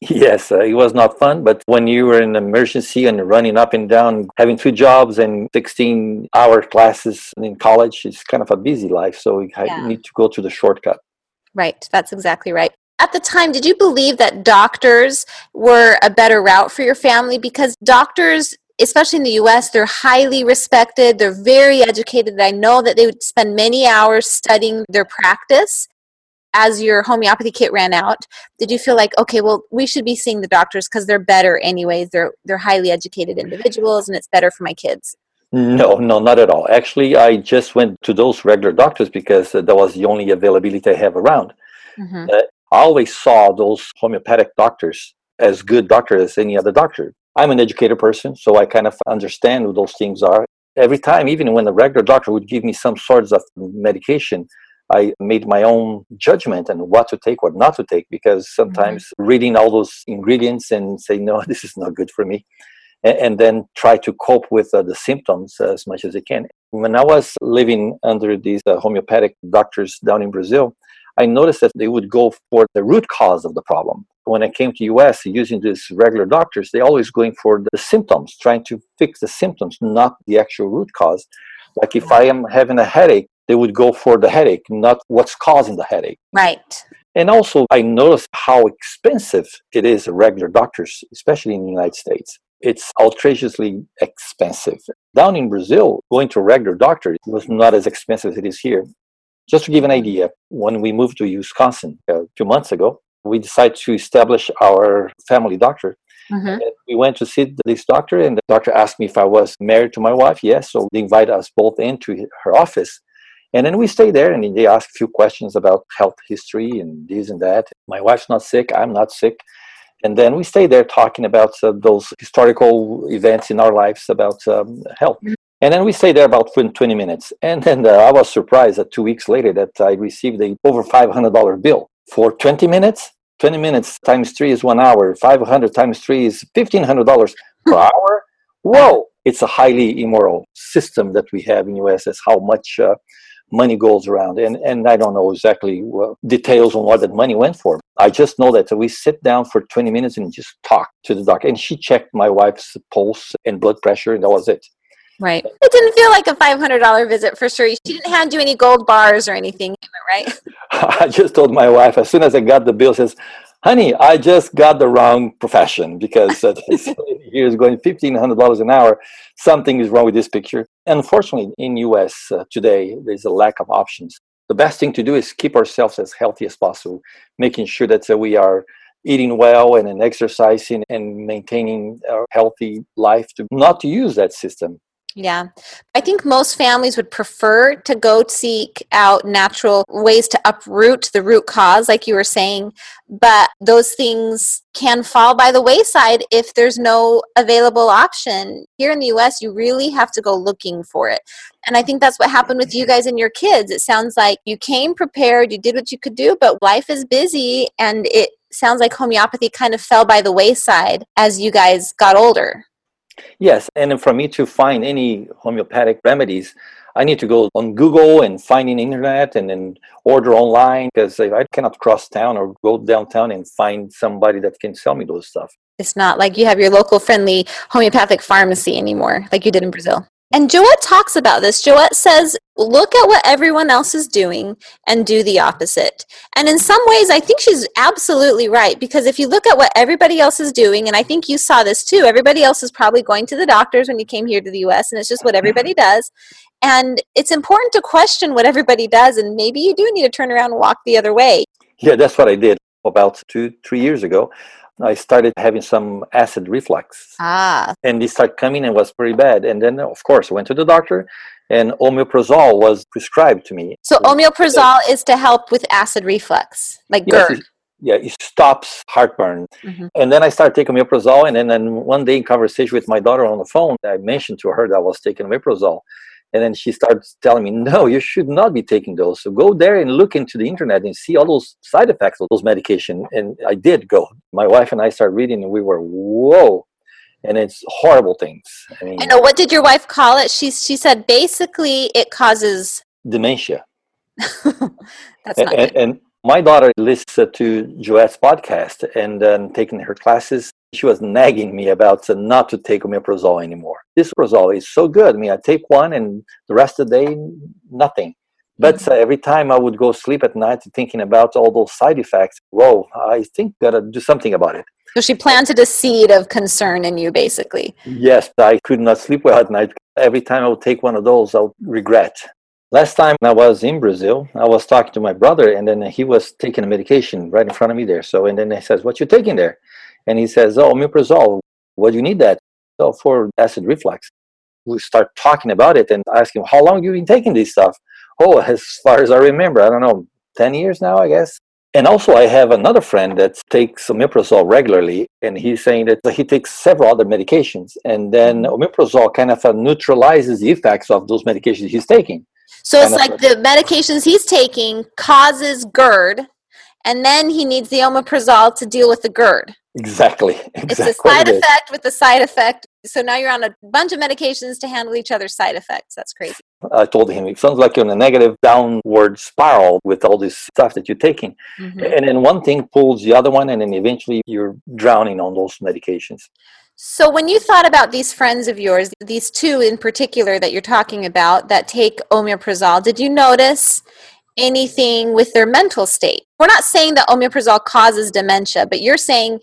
Yes, uh, it was not fun, but when you were in emergency and running up and down, having two jobs and 16 hour classes in college, it's kind of a busy life. So we Yeah. need to go to the shortcut. Right, that's exactly right. At the time, did you believe that doctors were a better route for your family? Because doctors, especially in the US, they're highly respected, they're very educated. I know that they would spend many hours studying their practice as your homeopathy kit ran out did you feel like okay well we should be seeing the doctors because they're better anyways they're they're highly educated individuals and it's better for my kids no, no, not at all. Actually, I just went to those regular doctors because uh, that was the only availability I have around. Mm-hmm. Uh, I always saw those homeopathic doctors as good doctors as any other doctor. I'm an educated person, so I kind of understand what those things are. Every time, even when the regular doctor would give me some sorts of medication, I made my own judgment and what to take, what not to take, because sometimes mm-hmm. reading all those ingredients and say, no, [LAUGHS] this is not good for me, and, and then try to cope with uh, the symptoms as much as I can. When I was living under these uh, homeopathic doctors down in Brazil, I noticed that they would go for the root cause of the problem. When I came to US using these regular doctors, they always going for the symptoms, trying to fix the symptoms, not the actual root cause. Like if I am having a headache, they would go for the headache, not what's causing the headache. Right. And also, I noticed how expensive it is regular doctors, especially in the United States. It's outrageously expensive. Down in Brazil, going to a regular doctor was not as expensive as it is here. Just to give an idea, when we moved to Wisconsin a few months ago, we decided to establish our family doctor. Mm-hmm. We went to see this doctor, and the doctor asked me if I was married to my wife. Yes, so they invited us both into her office. And then we stayed there, and they asked a few questions about health history and this and that. My wife's not sick, I'm not sick. And then we stayed there talking about uh, those historical events in our lives about um, health. And then we stayed there about 20 minutes. And then uh, I was surprised that two weeks later that I received a over $500 bill for 20 minutes. 20 minutes times three is one hour. 500 times three is $1,500 per hour. Whoa! It's a highly immoral system that we have in US as how much uh, money goes around. And, and I don't know exactly what details on what that money went for. I just know that we sit down for 20 minutes and just talk to the doctor. And she checked my wife's pulse and blood pressure, and that was it. Right. It didn't feel like a $500 visit for sure. She didn't hand you any gold bars or anything, right? [LAUGHS] [LAUGHS] I just told my wife as soon as I got the bill, says, honey, I just got the wrong profession because [LAUGHS] uh, here's going $1,500 an hour. Something is wrong with this picture. Unfortunately, in US uh, today, there's a lack of options. The best thing to do is keep ourselves as healthy as possible, making sure that uh, we are eating well and, and exercising and maintaining a healthy life to not to use that system yeah. I think most families would prefer to go seek out natural ways to uproot the root cause, like you were saying, but those things can fall by the wayside if there's no available option. Here in the US, you really have to go looking for it. And I think that's what happened with you guys and your kids. It sounds like you came prepared, you did what you could do, but life is busy and it sounds like homeopathy kind of fell by the wayside as you guys got older. Yes, and for me to find any homeopathic remedies, I need to go on Google and find in internet and then order online because I cannot cross town or go downtown and find somebody that can sell me those stuff. It's not like you have your local friendly homeopathic pharmacy anymore, like you did in Brazil. And Joette talks about this. Joette says, look at what everyone else is doing and do the opposite. And in some ways, I think she's absolutely right because if you look at what everybody else is doing, and I think you saw this too, everybody else is probably going to the doctors when you came here to the US, and it's just what everybody mm-hmm. does. And it's important to question what everybody does, and maybe you do need to turn around and walk the other way. Yeah, that's what I did about two, three years ago. I started having some acid reflux. Ah. And it started coming and was pretty bad. And then, of course, I went to the doctor and omeprazole was prescribed to me. So, omeprazole is to help with acid reflux, like yes, GERD. yeah, it stops heartburn. Mm-hmm. And then I started taking omeprazole. And then, then one day in conversation with my daughter on the phone, I mentioned to her that I was taking omeprazole. And then she starts telling me, no, you should not be taking those. So go there and look into the internet and see all those side effects of those medication. And I did go. My wife and I started reading and we were, whoa. And it's horrible things. I mean, I know. Uh, what did your wife call it? She, she said basically it causes dementia. [LAUGHS] That's not and, and, my daughter listens to Joette's podcast and then taking her classes she was nagging me about not to take omeprazole anymore. This omeprazole is so good. I mean, I take one and the rest of the day, nothing. But uh, every time I would go sleep at night thinking about all those side effects, whoa, I think gotta do something about it. So she planted a seed of concern in you, basically. Yes, I could not sleep well at night. Every time I would take one of those, I would regret. Last time I was in Brazil, I was talking to my brother, and then he was taking a medication right in front of me there. So, and then he says, "What you taking there?" And he says, "Oh, omeprazole. What do you need that?" So for acid reflux, we start talking about it and ask him, "How long you been taking this stuff?" Oh, [LAUGHS] as far as I remember, I don't know, ten years now, I guess. And also, I have another friend that takes omeprazole regularly, and he's saying that he takes several other medications, and then omeprazole kind of uh, neutralizes the effects of those medications he's taking. So it's like the medications he's taking causes GERD, and then he needs the omeprazole to deal with the GERD. Exactly. It's a side it is. effect with the side effect. So now you're on a bunch of medications to handle each other's side effects. That's crazy. I told him it sounds like you're in a negative downward spiral with all this stuff that you're taking. Mm-hmm. And then one thing pulls the other one, and then eventually you're drowning on those medications. So when you thought about these friends of yours, these two in particular that you're talking about that take omeprazole, did you notice anything with their mental state? We're not saying that omeprazole causes dementia, but you're saying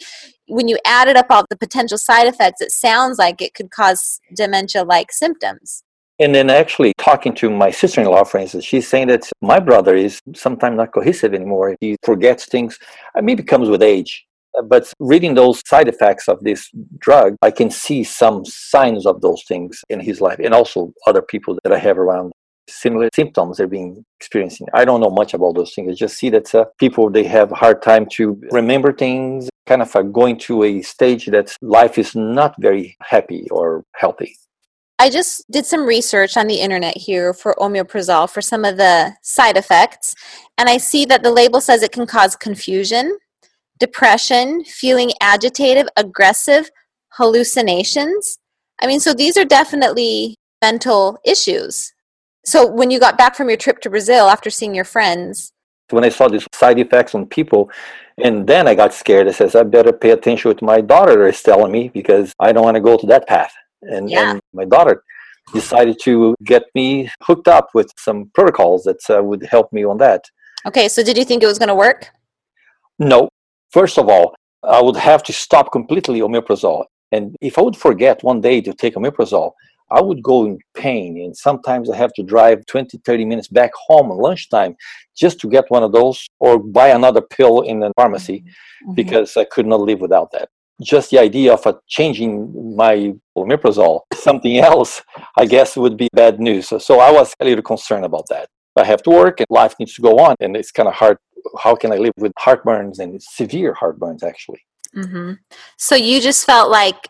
when you added up all the potential side effects, it sounds like it could cause dementia-like symptoms. And then actually talking to my sister-in-law, for instance, she's saying that my brother is sometimes not cohesive anymore. He forgets things. Uh, Maybe comes with age. But reading those side effects of this drug, I can see some signs of those things in his life, and also other people that I have around. Similar symptoms they're being experiencing. I don't know much about those things. I just see that uh, people they have hard time to remember things, kind of uh, going to a stage that life is not very happy or healthy. I just did some research on the internet here for omeprazole for some of the side effects, and I see that the label says it can cause confusion, depression, feeling agitated, aggressive, hallucinations. I mean, so these are definitely mental issues. So when you got back from your trip to Brazil after seeing your friends, when I saw these side effects on people, and then I got scared. I says, I better pay attention what my daughter is telling me because I don't want to go to that path. And, Yeah. and my daughter decided to get me hooked up with some protocols that uh, would help me on that. okay, so did you think it was going to work? No, first of all, I would have to stop completely omeprazole. And if I would forget one day to take omeprazole, I would go in pain. And sometimes I have to drive 20, 30 minutes back home at lunchtime just to get one of those or buy another pill in the pharmacy because I could not live without that. Just the idea of uh, changing my omeprazole, something else, I guess would be bad news. So, so I was a little concerned about that. I have to work and life needs to go on. And it's kind of hard. How can I live with heartburns and severe heartburns, actually? hmm So you just felt like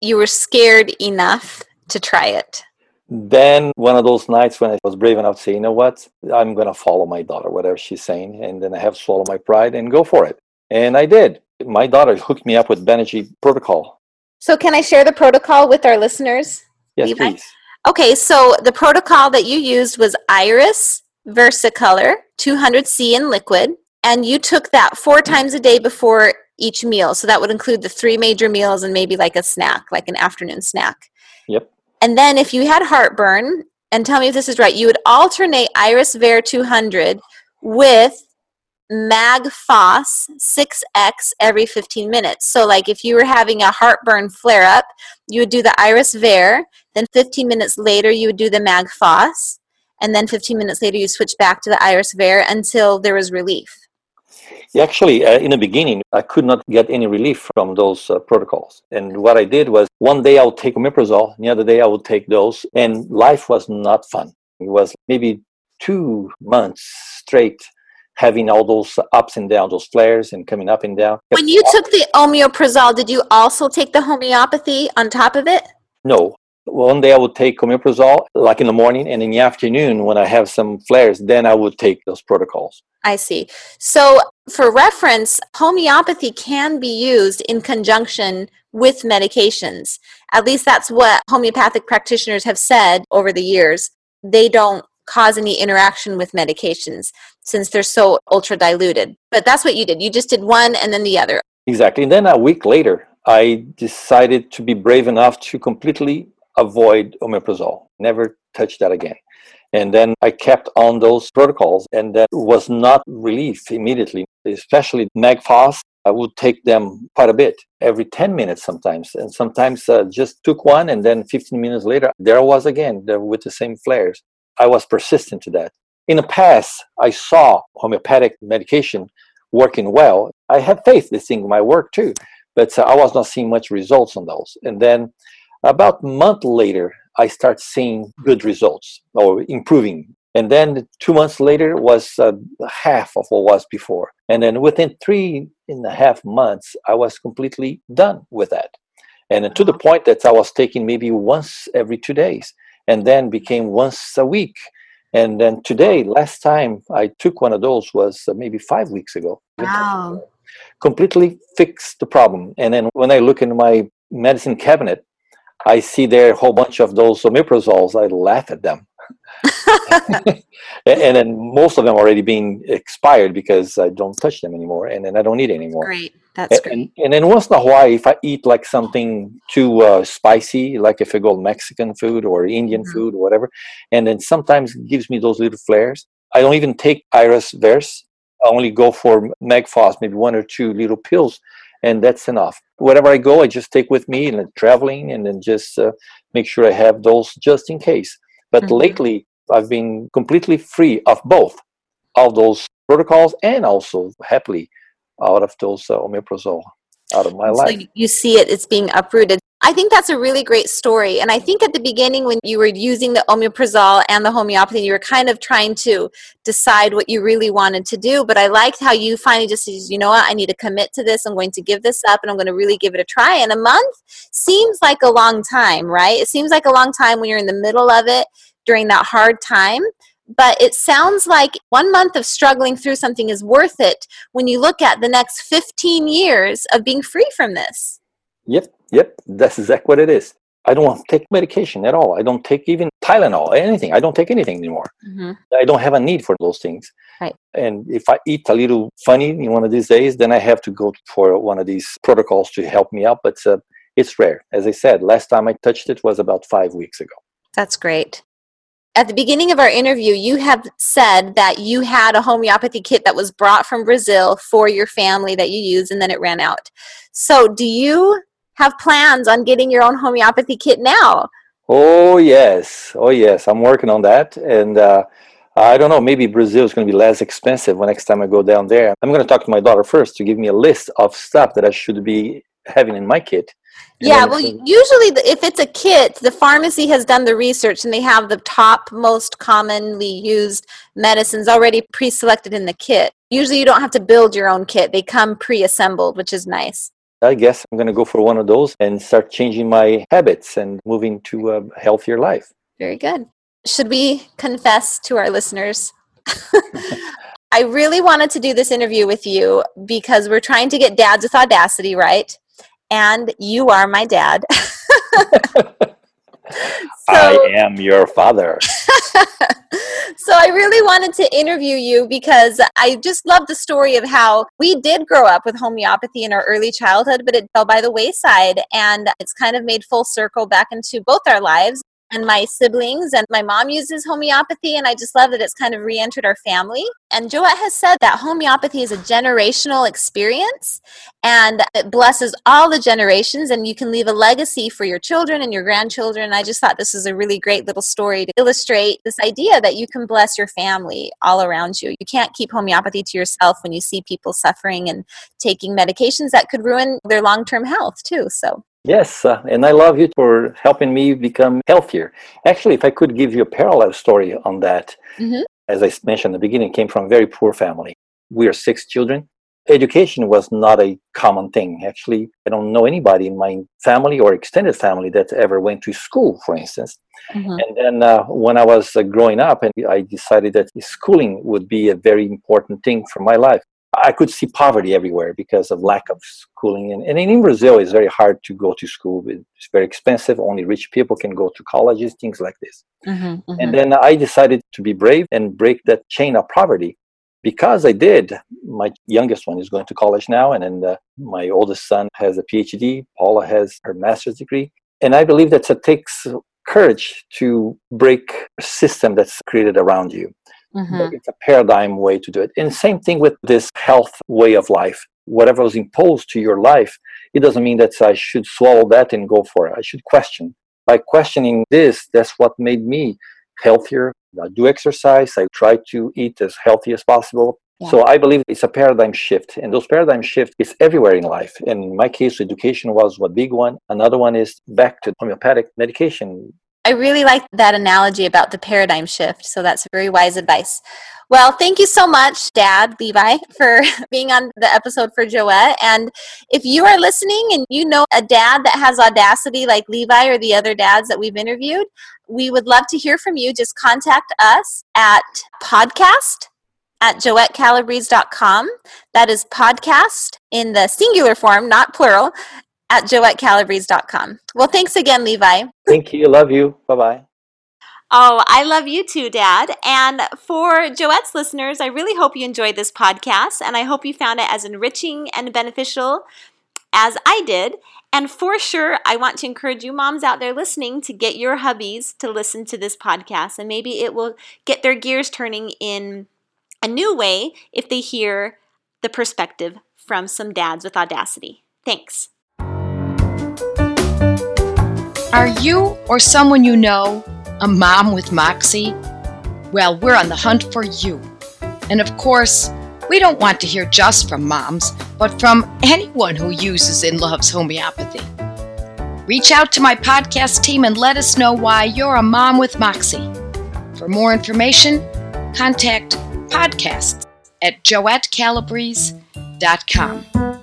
you were scared enough to try it. Then one of those nights when I was brave enough to say, you know what, I'm going to follow my daughter, whatever she's saying. And then I have to swallow my pride and go for it. And I did. My daughter [LAUGHS] hooked me up with Banerjee protocol. So can I share the protocol with our listeners? Yes, Levi? please. Okay, so the protocol that you used was Iris Versicolor 200C in liquid, and you took that four times a day before each meal. So that would include the three major meals and maybe like a snack, like an afternoon snack. Yep. And then if you had heartburn, and tell me if this is right, you would alternate Iris Ver 200 with MagFos 6X every 15 minutes. So, like if you were having a heartburn flare up, you would do the Iris Ver, then 15 minutes later, you would do the MagFos, and then 15 minutes later, you switch back to the Iris Ver until there was relief. Actually, uh, in the beginning, I could not get any relief from those uh, protocols. And what I did was one day I would take omeprazole, the other day I would take those, and life was not fun. It was maybe two months straight having all those ups and downs, those flares and coming up and down. When you took the omeprazole, did you also take the homeopathy on top of it? No. One day I would take omeprazole, like in the morning, and in the afternoon, when I have some flares, then I would take those protocols. I see. So, for reference, homeopathy can be used in conjunction with medications. At least that's what homeopathic practitioners have said over the years. They don't cause any interaction with medications since they're so ultra diluted. But that's what you did. You just did one and then the other. Exactly. And then a week later, I decided to be brave enough to completely avoid omeprazole, never touch that again. And then I kept on those protocols, and that was not relief immediately, especially MagFos. I would take them quite a bit, every 10 minutes sometimes. And sometimes uh, just took one, and then 15 minutes later, there I was again with the same flares. I was persistent to that. In the past, I saw homeopathic medication working well. I have faith this thing might work too, but uh, I was not seeing much results on those. And then about a month later, I start seeing good results or improving. And then two months later was uh, half of what was before. And then within three and a half months, I was completely done with that. And to the point that I was taking maybe once every two days and then became once a week. And then today, last time I took one of those was uh, maybe five weeks ago. Wow. Completely fixed the problem. And then when I look in my medicine cabinet, I see there a whole bunch of those omeprazoles. I laugh at them. [LAUGHS] and then most of them already being expired because I don't touch them anymore, and then I don't need anymore. Great, that's great. And, and then once in a while, if I eat like something too uh, spicy, like if I go Mexican food or Indian mm-hmm. food or whatever, and then sometimes gives me those little flares. I don't even take Iris Verse. I only go for Magfos, maybe one or two little pills, and that's enough. Wherever I go, I just take with me and traveling, and then just uh, make sure I have those just in case. But mm-hmm. lately, I've been completely free of both of those protocols and also happily out of those uh, omeprazole out of my so life. You see it, it's being uprooted. I think that's a really great story. And I think at the beginning, when you were using the omeprazole and the homeopathy, you were kind of trying to decide what you really wanted to do. But I liked how you finally just said, you know what, I need to commit to this. I'm going to give this up and I'm going to really give it a try. And a month seems like a long time, right? It seems like a long time when you're in the middle of it during that hard time but it sounds like one month of struggling through something is worth it when you look at the next 15 years of being free from this. Yep, yep, that's exactly what it is. I don't take medication at all. I don't take even Tylenol, anything. I don't take anything anymore. Mm-hmm. I don't have a need for those things. Right. And if I eat a little funny in one of these days, then I have to go for one of these protocols to help me out. But uh, it's rare. As I said, last time I touched it was about five weeks ago. That's great at the beginning of our interview, you have said that you had a homeopathy kit that was brought from Brazil for your family that you used and then it ran out. So, do you have plans on getting your own homeopathy kit now? Oh, yes. Oh, yes. I'm working on that. And uh, I don't know, maybe Brazil is going to be less expensive when next time I go down there. I'm going to talk to my daughter first to give me a list of stuff that I should be having in my kit yeah, well, usually the, if it's a kit, the pharmacy has done the research and they have the top most commonly used medicines already pre-selected in the kit. Usually, you don't have to build your own kit; they come pre-assembled, which is nice. I guess I'm going to go for one of those and start changing my habits and moving to a healthier life. Very good. Should we confess to our listeners? [LAUGHS] I really wanted to do this interview with you because we're trying to get dads with audacity, right? and you are my dad. [LAUGHS] [LAUGHS] [LAUGHS] so, I am your father. [LAUGHS] so I really wanted to interview you because I just love the story of how we did grow up with homeopathy in our early childhood, but it fell by the wayside and it's kind of made full circle back into both our lives and my siblings and my mom uses homeopathy and i just love that it's kind of re-entered our family. And joette has said that homeopathy is a generational experience and it blesses all the generations and you can leave a legacy for your children and your grandchildren. I just thought this was a really great little story to illustrate this idea that you can bless your family all around you. You can't keep homeopathy to yourself when you see people suffering and taking medications that could ruin their long-term health too so Yes, uh, and I love you for helping me become healthier. Actually, if I could give you a parallel story on that, mm-hmm. as I mentioned in the beginning, came from a very poor family. We are six children. Education was not a common thing. Actually, I don't know anybody in my family or extended family that ever went to school, for instance. Mm-hmm. And then uh, when I was uh, growing up, and I decided that schooling would be a very important thing for my life. I could see poverty everywhere because of lack of schooling. And, and in Brazil, it's very hard to go to school. It's very expensive. Only rich people can go to colleges, things like this. Mm-hmm, mm-hmm. And then I decided to be brave and break that chain of poverty. Because I did, my youngest one is going to college now, and then uh, my oldest son has a PhD. Paula has her master's degree. And I believe that it takes courage to break a system that's created around you. Mhm. It's a paradigm way to do it. And same thing with this health way of life. Whatever was imposed to your life, it doesn't mean that I should swallow that and go for it. I should question. By questioning this, that's what made me healthier. I do exercise. I try to eat as healthy as possible. Yeah. So I believe it's a paradigm shift, and those paradigm shift is everywhere in life. In my case, education was one big one. Another one is back to homeopathic medication. I really like that analogy about the paradigm shift. So that's very wise advice. Well, thank you so much, Dad Levi, [LAUGHS] for [LAUGHS] being on the episode for Joette. And if you are listening and you know a dad that has audacity like Levi or the other dads that we've interviewed, we would love to hear from you. Just contact us at podcast at joettecalabrese.com. That is podcast in the singular form, not plural, at joettecalabrese.com. Well, thanks again, Levi. Thank you. Love you. Bye bye. Oh, I love you too, Dad. And for Joette's listeners, I really hope you enjoyed this podcast and I hope you found it as enriching and beneficial as I did. And for sure, I want to encourage you moms out there listening to get your hubbies to listen to this podcast and maybe it will get their gears turning in a new way if they hear the perspective from some dads with audacity. Thanks. Are you or someone you know a mom with Moxie? Well, we're on the hunt for you. And of course, we don't want to hear just from moms, but from anyone who uses and loves homeopathy. Reach out to my podcast team and let us know why you're a mom with Moxie. For more information, contact podcasts at joettecalabrese.com.